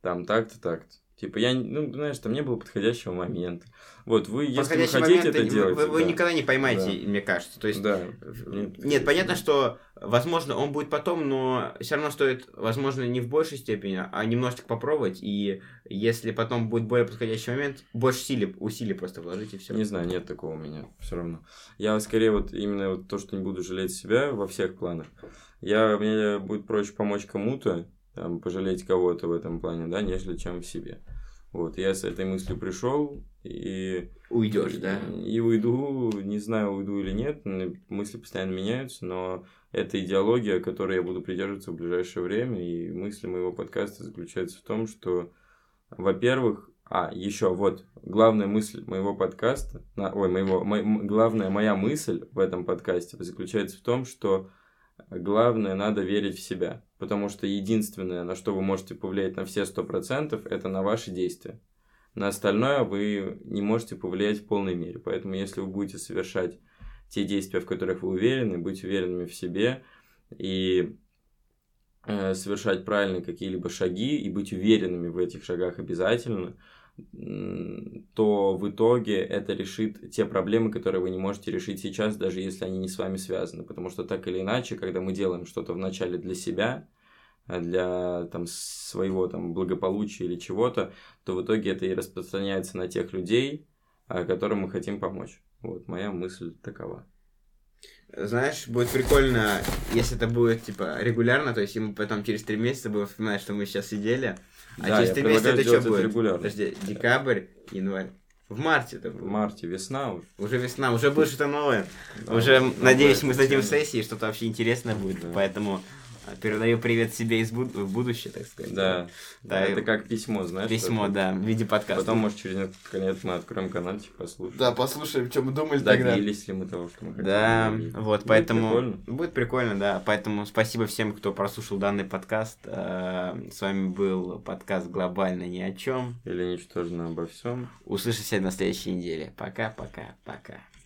[SPEAKER 1] там так-то, так-то. Типа, я, ну, знаешь, там не было подходящего момента. Вот, вы, если вы хотите это делать...
[SPEAKER 2] Вы, вы
[SPEAKER 1] да.
[SPEAKER 2] никогда не поймаете,
[SPEAKER 1] Да.
[SPEAKER 2] мне кажется. То есть,
[SPEAKER 1] Да.
[SPEAKER 2] Нет,
[SPEAKER 1] Нет,
[SPEAKER 2] понятно, что, возможно, он будет потом, но все равно стоит, возможно, не в большей степени, а немножечко попробовать. И если потом будет более подходящий момент, больше усилий, усилий просто вложить и все.
[SPEAKER 1] Не знаю, нет такого у меня все равно. Я скорее вот именно вот то, что не буду жалеть себя во всех планах. Я, мне будет проще помочь кому-то, там, пожалеть кого-то в этом плане, да, нежели чем в себе. Вот, я с этой мыслью пришел и...
[SPEAKER 2] Уйдешь, да?
[SPEAKER 1] И уйду, не знаю, уйду или нет, мысли постоянно меняются, но это идеология, которой я буду придерживаться в ближайшее время, и мысли моего подкаста заключаются в том, что, во-первых, а, еще вот, главная мысль моего подкаста, на- ой, моего, мо- главная моя мысль в этом подкасте заключается в том, что главное, надо верить в себя, потому что единственное, на что вы можете повлиять на все 100%, это на ваши действия. На остальное вы не можете повлиять в полной мере. Поэтому, если вы будете совершать те действия, в которых вы уверены, быть уверенными в себе и э, совершать правильные какие-либо шаги и быть уверенными в этих шагах обязательно, то в итоге это решит те проблемы, которые вы не можете решить сейчас, даже если они не с вами связаны. Потому что так или иначе, когда мы делаем что-то вначале для себя, а для там, своего там, благополучия или чего-то, то в итоге это и распространяется на тех людей, а, которым мы хотим помочь. Вот моя мысль такова.
[SPEAKER 2] Знаешь, будет прикольно, если это будет, типа, регулярно, то есть, мы потом через три месяца будем вспоминать, что мы сейчас сидели, а
[SPEAKER 1] Да,
[SPEAKER 2] через три месяца это что будет?
[SPEAKER 1] регулярно.
[SPEAKER 2] Подожди, декабрь, январь. В марте это
[SPEAKER 1] В
[SPEAKER 2] будет.
[SPEAKER 1] марте весна уже.
[SPEAKER 2] Уже весна, уже будет что-то новое.
[SPEAKER 1] Да,
[SPEAKER 2] уже, надеюсь, мы сдадим сессии, что-то вообще интересное будет.
[SPEAKER 1] Да.
[SPEAKER 2] Поэтому Передаю привет себе из буд- в будущее, так сказать.
[SPEAKER 1] Да.
[SPEAKER 2] Да,
[SPEAKER 1] это
[SPEAKER 2] и-
[SPEAKER 1] как письмо, знаешь.
[SPEAKER 2] Письмо, да, в виде подкаста.
[SPEAKER 1] Потом, может, через несколько лет мы откроем каналчик, послушаем.
[SPEAKER 2] Да, послушаем, что мы думали тогда.
[SPEAKER 1] Добились ли мы того, что мы хотели.
[SPEAKER 2] Да,
[SPEAKER 1] добиться.
[SPEAKER 2] вот,
[SPEAKER 1] Будет
[SPEAKER 2] поэтому...
[SPEAKER 1] прикольно.
[SPEAKER 2] Будет прикольно, да. Поэтому спасибо всем, кто прослушал данный подкаст. Э, С вами был подкаст «Глобально ни о чем».
[SPEAKER 1] Или ничтожно обо всем.
[SPEAKER 2] Услышимся на следующей неделе. Пока-пока-пока.